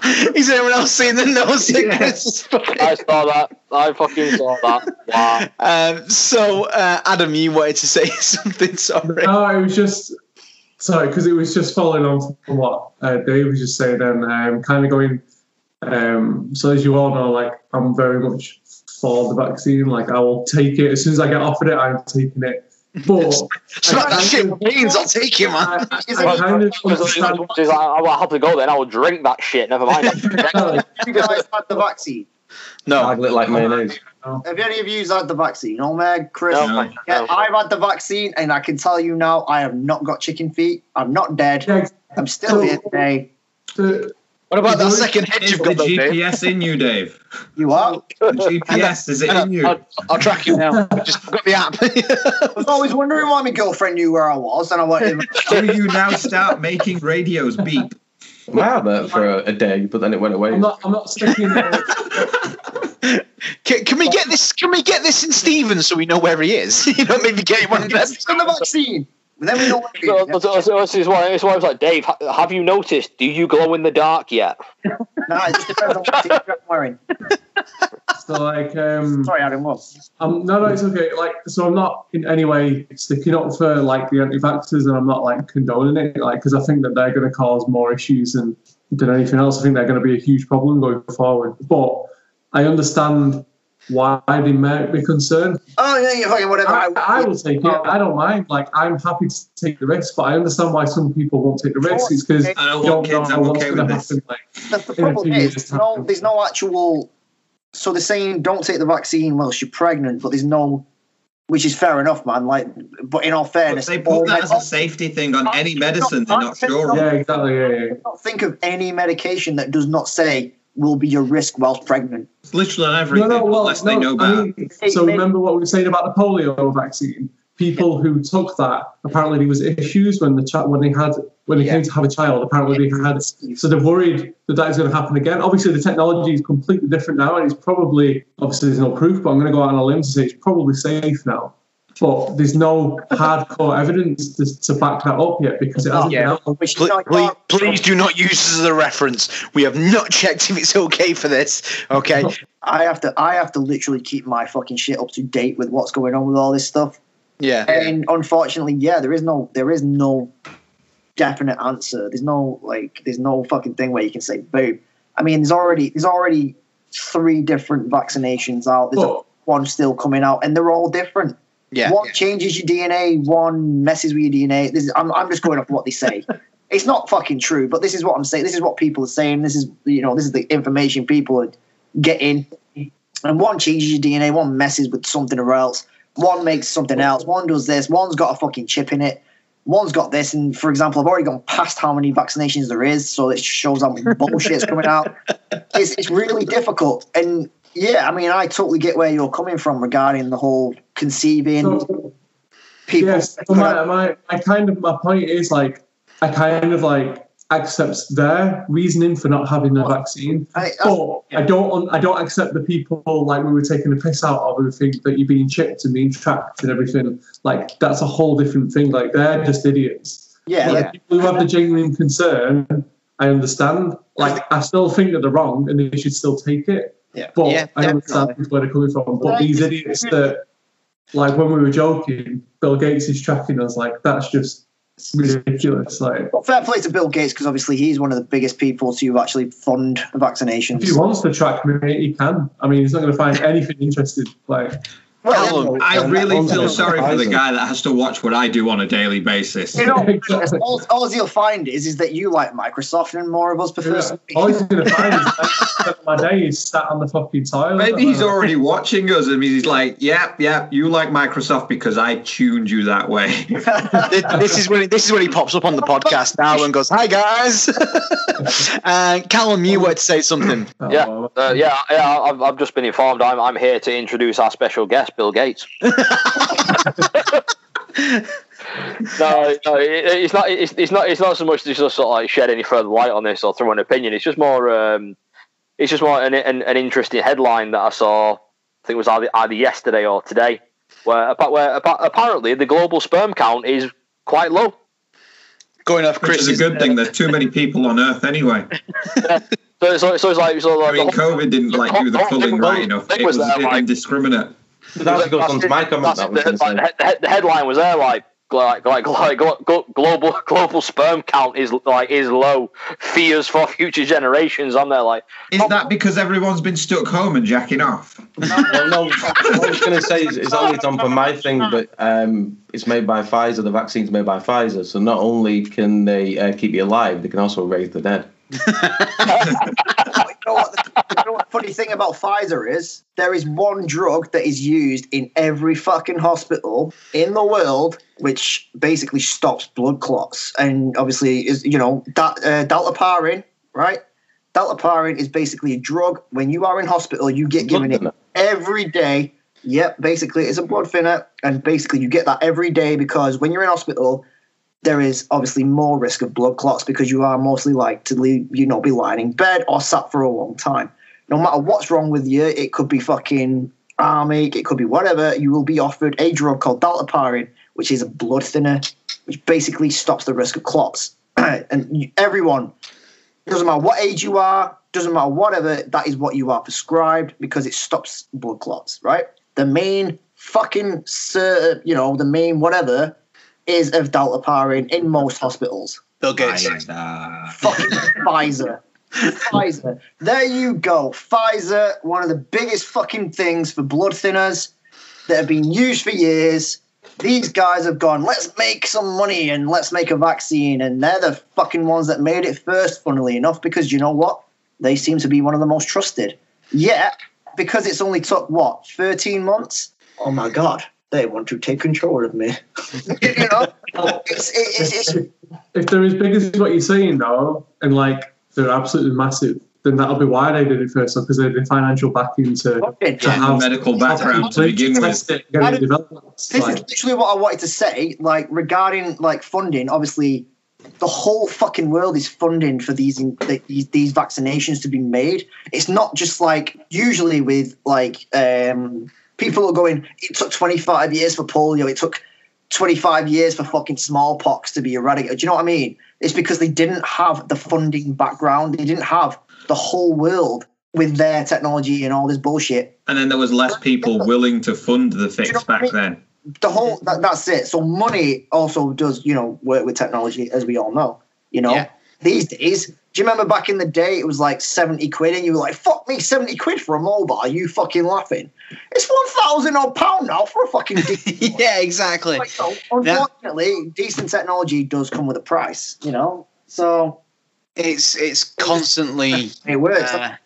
[SPEAKER 1] Is anyone else seeing the nose sickness?
[SPEAKER 5] I saw that. I fucking saw that. Wow.
[SPEAKER 1] Um, so, uh, Adam, you wanted to say something. Sorry.
[SPEAKER 2] No, it was just sorry because it was just following on from what uh, Dave was just saying. Then um, kind of going. Um, so as you all know, like I'm very much for the vaccine. Like I will take it as soon as I get offered it. I'm taking it. But
[SPEAKER 1] Smack that shit with beans. I'll take you, man.
[SPEAKER 2] I, I, I kind of understand.
[SPEAKER 5] Like, I will have to go then. I will drink that shit. Never mind.
[SPEAKER 3] you guys had the vaccine
[SPEAKER 1] No.
[SPEAKER 6] I look like mayonnaise.
[SPEAKER 3] have any of you had the vaccine oh meg chris
[SPEAKER 5] No.
[SPEAKER 3] yeah, i've had the vaccine and i can tell you now i have not got chicken feet i'm not dead
[SPEAKER 2] Yeah,
[SPEAKER 3] i'm still here today
[SPEAKER 2] the-
[SPEAKER 1] What about that
[SPEAKER 2] Is
[SPEAKER 1] second head
[SPEAKER 7] Is
[SPEAKER 1] you've
[SPEAKER 7] the
[SPEAKER 1] got, though, Dave?
[SPEAKER 7] GPS in you, Dave?
[SPEAKER 3] you are
[SPEAKER 7] The GPS is it in you?
[SPEAKER 1] I'll, I'll track you now. I've just got the app.
[SPEAKER 3] I was always wondering why my girlfriend knew where I was, and I wanted.
[SPEAKER 7] Do you now start making radios beep?
[SPEAKER 6] I had that for a, a day, but then it went away.
[SPEAKER 2] I'm not. I'm not sticking.
[SPEAKER 1] Can, can we get this? Can we get this in Stevens so we know where he is? You know, maybe get one of them.
[SPEAKER 3] It's on the vaccine. But then we know. What
[SPEAKER 5] So, so, so, so this is why this is why I was like, Dave, ha- have you noticed? Do you glow in the dark yet?
[SPEAKER 3] no, it just depends on what t-shirt I'm wearing.
[SPEAKER 2] so like, um,
[SPEAKER 3] Sorry, Adam. What?
[SPEAKER 2] I'm no, no, it's okay. Like, so I'm not in any way sticking up for like the anti-vaxxers, and I'm not like condoning it, like, because I think that they're going to cause more issues than than anything else. I think they're going to be a huge problem going forward. But I understand why they might be concerned.
[SPEAKER 3] Oh yeah, you fucking whatever.
[SPEAKER 2] I, I will take it. I don't mind. Like, I'm happy to take the risk, but I understand why some people won't take the risk. It's because
[SPEAKER 7] I don't want
[SPEAKER 2] don't
[SPEAKER 7] kids.
[SPEAKER 2] know
[SPEAKER 7] I'm
[SPEAKER 2] what's
[SPEAKER 7] okay
[SPEAKER 2] going
[SPEAKER 7] with
[SPEAKER 2] to
[SPEAKER 7] this.
[SPEAKER 2] happen. Like,
[SPEAKER 3] the, the problem is there's no, there's no actual. So they're saying don't take the vaccine whilst you're pregnant, but there's no, which is fair enough, man. Like, but in all
[SPEAKER 7] But
[SPEAKER 3] fairness,
[SPEAKER 7] they put that
[SPEAKER 3] med-
[SPEAKER 7] as a safety thing on any medicine they're not sure
[SPEAKER 2] yeah, exactly. Yeah, yeah.
[SPEAKER 3] not think of any medication that does not say will be your risk whilst pregnant.
[SPEAKER 7] It's literally on everything,
[SPEAKER 2] No, no, well,
[SPEAKER 7] unless they know better.
[SPEAKER 2] I mean, so remember what we were saying about the polio vaccine. People who took that apparently there was issues when the child when they had when they
[SPEAKER 3] Yeah.
[SPEAKER 2] came to have a child. Apparently they had so they're worried that that is going to happen again. Obviously the technology is completely different now, and it's probably obviously there's no proof, but I'm going to go out on a limb to say it's probably safe now. But there's no hardcore evidence to, to back that up yet because it hasn't
[SPEAKER 1] Yeah.
[SPEAKER 2] been out.
[SPEAKER 1] Please, please, please do not use this as a reference. We have not checked if it's okay for this. Okay.
[SPEAKER 3] I have to I have to literally keep my fucking shit up to date with what's going on with all this stuff.
[SPEAKER 1] Yeah.
[SPEAKER 3] And unfortunately, yeah, there is no there is no definite answer. There's no like there's no fucking thing where you can say boom. I mean, there's already there's already three different vaccinations out. There's
[SPEAKER 2] But-
[SPEAKER 3] one still coming out, and they're all different.
[SPEAKER 1] Yeah.
[SPEAKER 3] One changes your DNA, one messes with your DNA. This is, I'm, I'm just going off what they say. it's not fucking true, but this is what I'm saying. This is what people are saying. This is you know this is the information people are getting. and one changes your DNA, one messes with something or else, one makes something else, one does this, one's got a fucking chip in it, one's got this. And for example, I've already gone past how many vaccinations there is, so it shows how much bullshit's coming out. It's, it's really difficult. And yeah, I mean, I totally get where you're coming from regarding the whole conceiving
[SPEAKER 2] So,
[SPEAKER 3] people.
[SPEAKER 2] yes, so my, my, my kind of my point is like I kind of like accept their reasoning for not having the vaccine,
[SPEAKER 3] I, I,
[SPEAKER 2] but I don't I don't accept the people like we were taking the piss out of who think that you're being chipped and being tracked and everything. Like that's a whole different thing. Like they're just idiots.
[SPEAKER 3] yeah,
[SPEAKER 2] Like,
[SPEAKER 3] yeah.
[SPEAKER 2] people who have the genuine concern, I understand. Like I still think that they're wrong and they should still take it.
[SPEAKER 3] Yeah.
[SPEAKER 2] But
[SPEAKER 1] Yeah,
[SPEAKER 2] I understand where they're coming from. But these idiots that, like when we were joking, Bill Gates is tracking us. Like that's just ridiculous. Like
[SPEAKER 3] Well, fair play to Bill Gates because obviously he's one of the biggest people to actually fund vaccinations.
[SPEAKER 2] if he wants to track me, he can. I mean, he's not going to find anything interesting. Like
[SPEAKER 3] Well,
[SPEAKER 1] Callum,
[SPEAKER 3] yeah,
[SPEAKER 7] I really
[SPEAKER 6] that
[SPEAKER 7] feel sorry for the guy that has to watch what I do on a daily basis.
[SPEAKER 3] you know, all, all he'll find is is that you like Microsoft and more of us prefer. Sony.
[SPEAKER 2] all he's going to find is my day is sat on the fucking toilet.
[SPEAKER 7] Maybe he's already watching us and he's like, yep, yep, you like Microsoft because I tuned you that way.
[SPEAKER 1] This is when this is when he pops up on the podcast now and goes, "Hi guys." uh, Callum, you were to say something.
[SPEAKER 2] Oh,
[SPEAKER 5] Yeah, uh, yeah, yeah. I've, I've just been informed. I'm, I'm here to introduce our special guest, Bill Gates. no, no, it, it's not. It's, it's not. It's not so much to just sort of like shed any further light on this or throw an opinion. It's just more. Um, it's just more an, an, an interesting headline that I saw. I think it was either, either yesterday or today, where, where apparently the global sperm count is quite low.
[SPEAKER 1] Going off
[SPEAKER 7] Which
[SPEAKER 1] Chris.
[SPEAKER 7] is a good thing. There's too many people on Earth anyway.
[SPEAKER 5] So, so, so it's like, so like
[SPEAKER 7] I mean,
[SPEAKER 5] whole-
[SPEAKER 7] COVID didn't like do the
[SPEAKER 5] whole thing
[SPEAKER 7] pulling
[SPEAKER 5] was-
[SPEAKER 7] right enough.
[SPEAKER 5] thing
[SPEAKER 7] It
[SPEAKER 5] was
[SPEAKER 7] was
[SPEAKER 5] that, like-
[SPEAKER 7] indiscriminate.
[SPEAKER 6] That actually goes on to my comment.
[SPEAKER 5] That's
[SPEAKER 6] That was
[SPEAKER 5] the,
[SPEAKER 6] going to
[SPEAKER 5] like,
[SPEAKER 6] say.
[SPEAKER 5] the, the, the headline was there like like like, like glo- glo- global global sperm count is like is low. Fears for future generations. on there like
[SPEAKER 7] Is that because everyone's been stuck home and jacking off?
[SPEAKER 6] Well, no, what I was going to say is it's only done for my thing, but um, it's made by Pfizer. The vaccine's made by Pfizer, so not only can they uh, keep you alive, they can also raise the dead.
[SPEAKER 3] you, know what the, you know what the funny thing about Pfizer is? There is one drug that is used in every fucking hospital in the world, which basically stops blood clots. And obviously, is you know that uh, dalteparin, right? Dalteparin is basically a drug. When you are in hospital, you get given it every day. Yep, basically, it's a blood thinner, and basically, you get that every day because when you're in hospital, there is obviously more risk of blood clots because you are mostly like to leave, you know, be lying in bed or sat for a long time. No matter what's wrong with you, it could be fucking arm ache, it could be whatever. You will be offered a drug called dalteparin, which is a blood thinner, which basically stops the risk of clots. and everyone, doesn't matter what age you are, doesn't matter whatever, that is what you are prescribed because it stops blood clots, right? The main fucking, uh, you know, the main whatever is of dalteparin in most hospitals.
[SPEAKER 1] Bill Gates.
[SPEAKER 3] Fucking Pfizer. Pfizer. There you go. Pfizer, one of the biggest fucking things for blood thinners that have been used for years. These guys have gone, let's make some money and let's make a vaccine. And they're the fucking ones that made it first, funnily enough, because you know what? They seem to be one of the most trusted. Yet, because it's only took, what, 13 months? Oh my God, they want to take control of me. you know? It's, it's, it's,
[SPEAKER 2] if they're as big as what you're saying though, and like they're absolutely massive, then that'll be why they did it first, because they had the financial backing to,
[SPEAKER 3] fucking-
[SPEAKER 2] to
[SPEAKER 7] Yeah,
[SPEAKER 2] have
[SPEAKER 7] medical background to begin with.
[SPEAKER 2] test it, get
[SPEAKER 3] I
[SPEAKER 2] it developed.
[SPEAKER 3] this is literally what I wanted to say. Like regarding like funding, obviously, the whole fucking world is funding for these these, these vaccinations to be made. It's not just like usually with like um, people are going. It took twenty five years for polio. It took twenty five years for fucking smallpox to be eradicated. Do you know what I mean? It's because they didn't have the funding background. They didn't have the whole world with their technology and all this bullshit.
[SPEAKER 7] And then there was less people willing to fund the
[SPEAKER 3] Do you know
[SPEAKER 7] fix
[SPEAKER 3] I
[SPEAKER 7] back
[SPEAKER 3] mean?
[SPEAKER 7] then.
[SPEAKER 3] the whole that, that's it. So money also does you know work with technology, as we all know. You know,
[SPEAKER 1] Yeah.
[SPEAKER 3] these days. Do you remember back in the day it was like seventy quid, and you were like, "Fuck me, seventy quid for a mobile?" You fucking laughing? It's one thousand odd pound now for a fucking.
[SPEAKER 1] yeah, exactly.
[SPEAKER 3] like, so, unfortunately, decent technology does come with a price. You know, so
[SPEAKER 1] It's it's constantly
[SPEAKER 3] it works.
[SPEAKER 1] uh,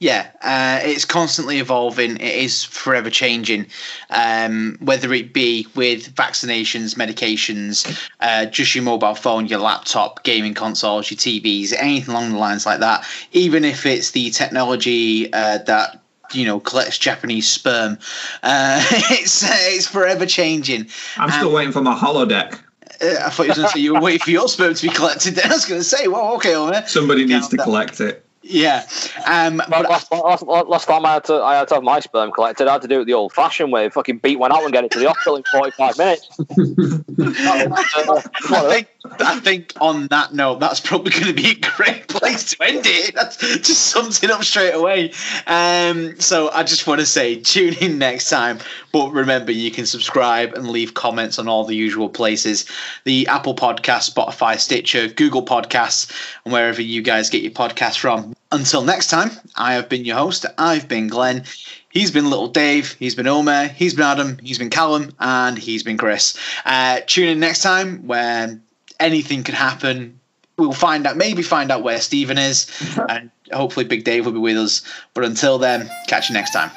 [SPEAKER 1] Yeah, uh, it's constantly evolving. It is forever changing. Um, whether it be with vaccinations, medications, uh, just your mobile phone, your laptop, gaming consoles, your TVs, anything along the lines like that. Even if it's the technology uh, that you know collects Japanese sperm, uh, it's it's forever changing.
[SPEAKER 7] I'm still
[SPEAKER 1] Um,
[SPEAKER 7] waiting for my holodeck.
[SPEAKER 1] Uh, I thought you were going to say you were waiting for your sperm to be collected. Then I was going to say, well, okay.
[SPEAKER 7] Somebody needs to collect it.
[SPEAKER 1] Yeah, um, but
[SPEAKER 5] last, last, last time I had to I had to have my sperm collected, I had to do it the old-fashioned way. Fucking beat one out and get it to the hospital in forty-five minutes.
[SPEAKER 1] I think I think on that note, that's probably going to be a great place to end it. That's just sums it up straight away. Um, so I just want to say, tune in next time. But remember, you can subscribe and leave comments on all the usual places: the Apple Podcast, Spotify, Stitcher, Google Podcasts, and wherever you guys get your podcasts from. Until next time, I have been your host. I've been Glenn. He's been Little Dave. He's been Omer. He's been Adam. He's been Callum, and he's been Chris. Uh, tune in next time when anything could happen. We'll find out, maybe find out where Stephen is, and hopefully Big Dave will be with us. But until then, catch you next time.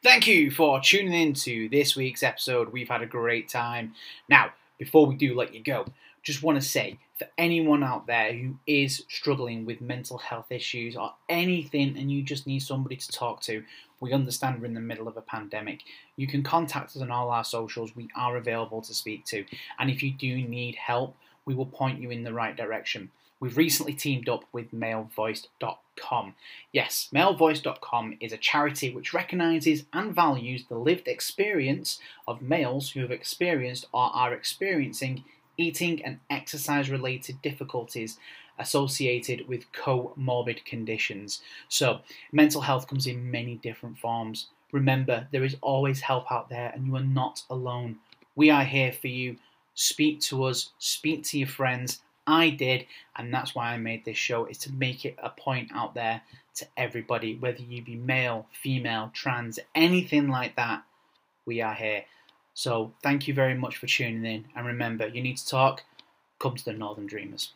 [SPEAKER 8] Thank you for tuning in to this week's episode. We've had a great time. Now, before we do let you go, just want to say for anyone out there who is struggling with mental health issues or anything and you just need somebody to talk to, we understand we're in the middle of a pandemic. You can contact us on all our socials. We are available to speak to. And if you do need help, we will point you in the right direction. We've recently teamed up with malevoiced.com. Yes, malevoiced.com is a charity which recognises and values the lived experience of males who have experienced or are experiencing eating and exercise related difficulties associated with comorbid conditions. So, mental health comes in many different forms. Remember, there is always help out there and you are not alone. We are here for you. Speak to us, speak to your friends. I did, and that's why I made this show is to make it a point out there to everybody, whether you be male, female, trans, anything like that. We are here. So thank you very much for tuning in, and remember, you need to talk. Come to the Northern Dreamers.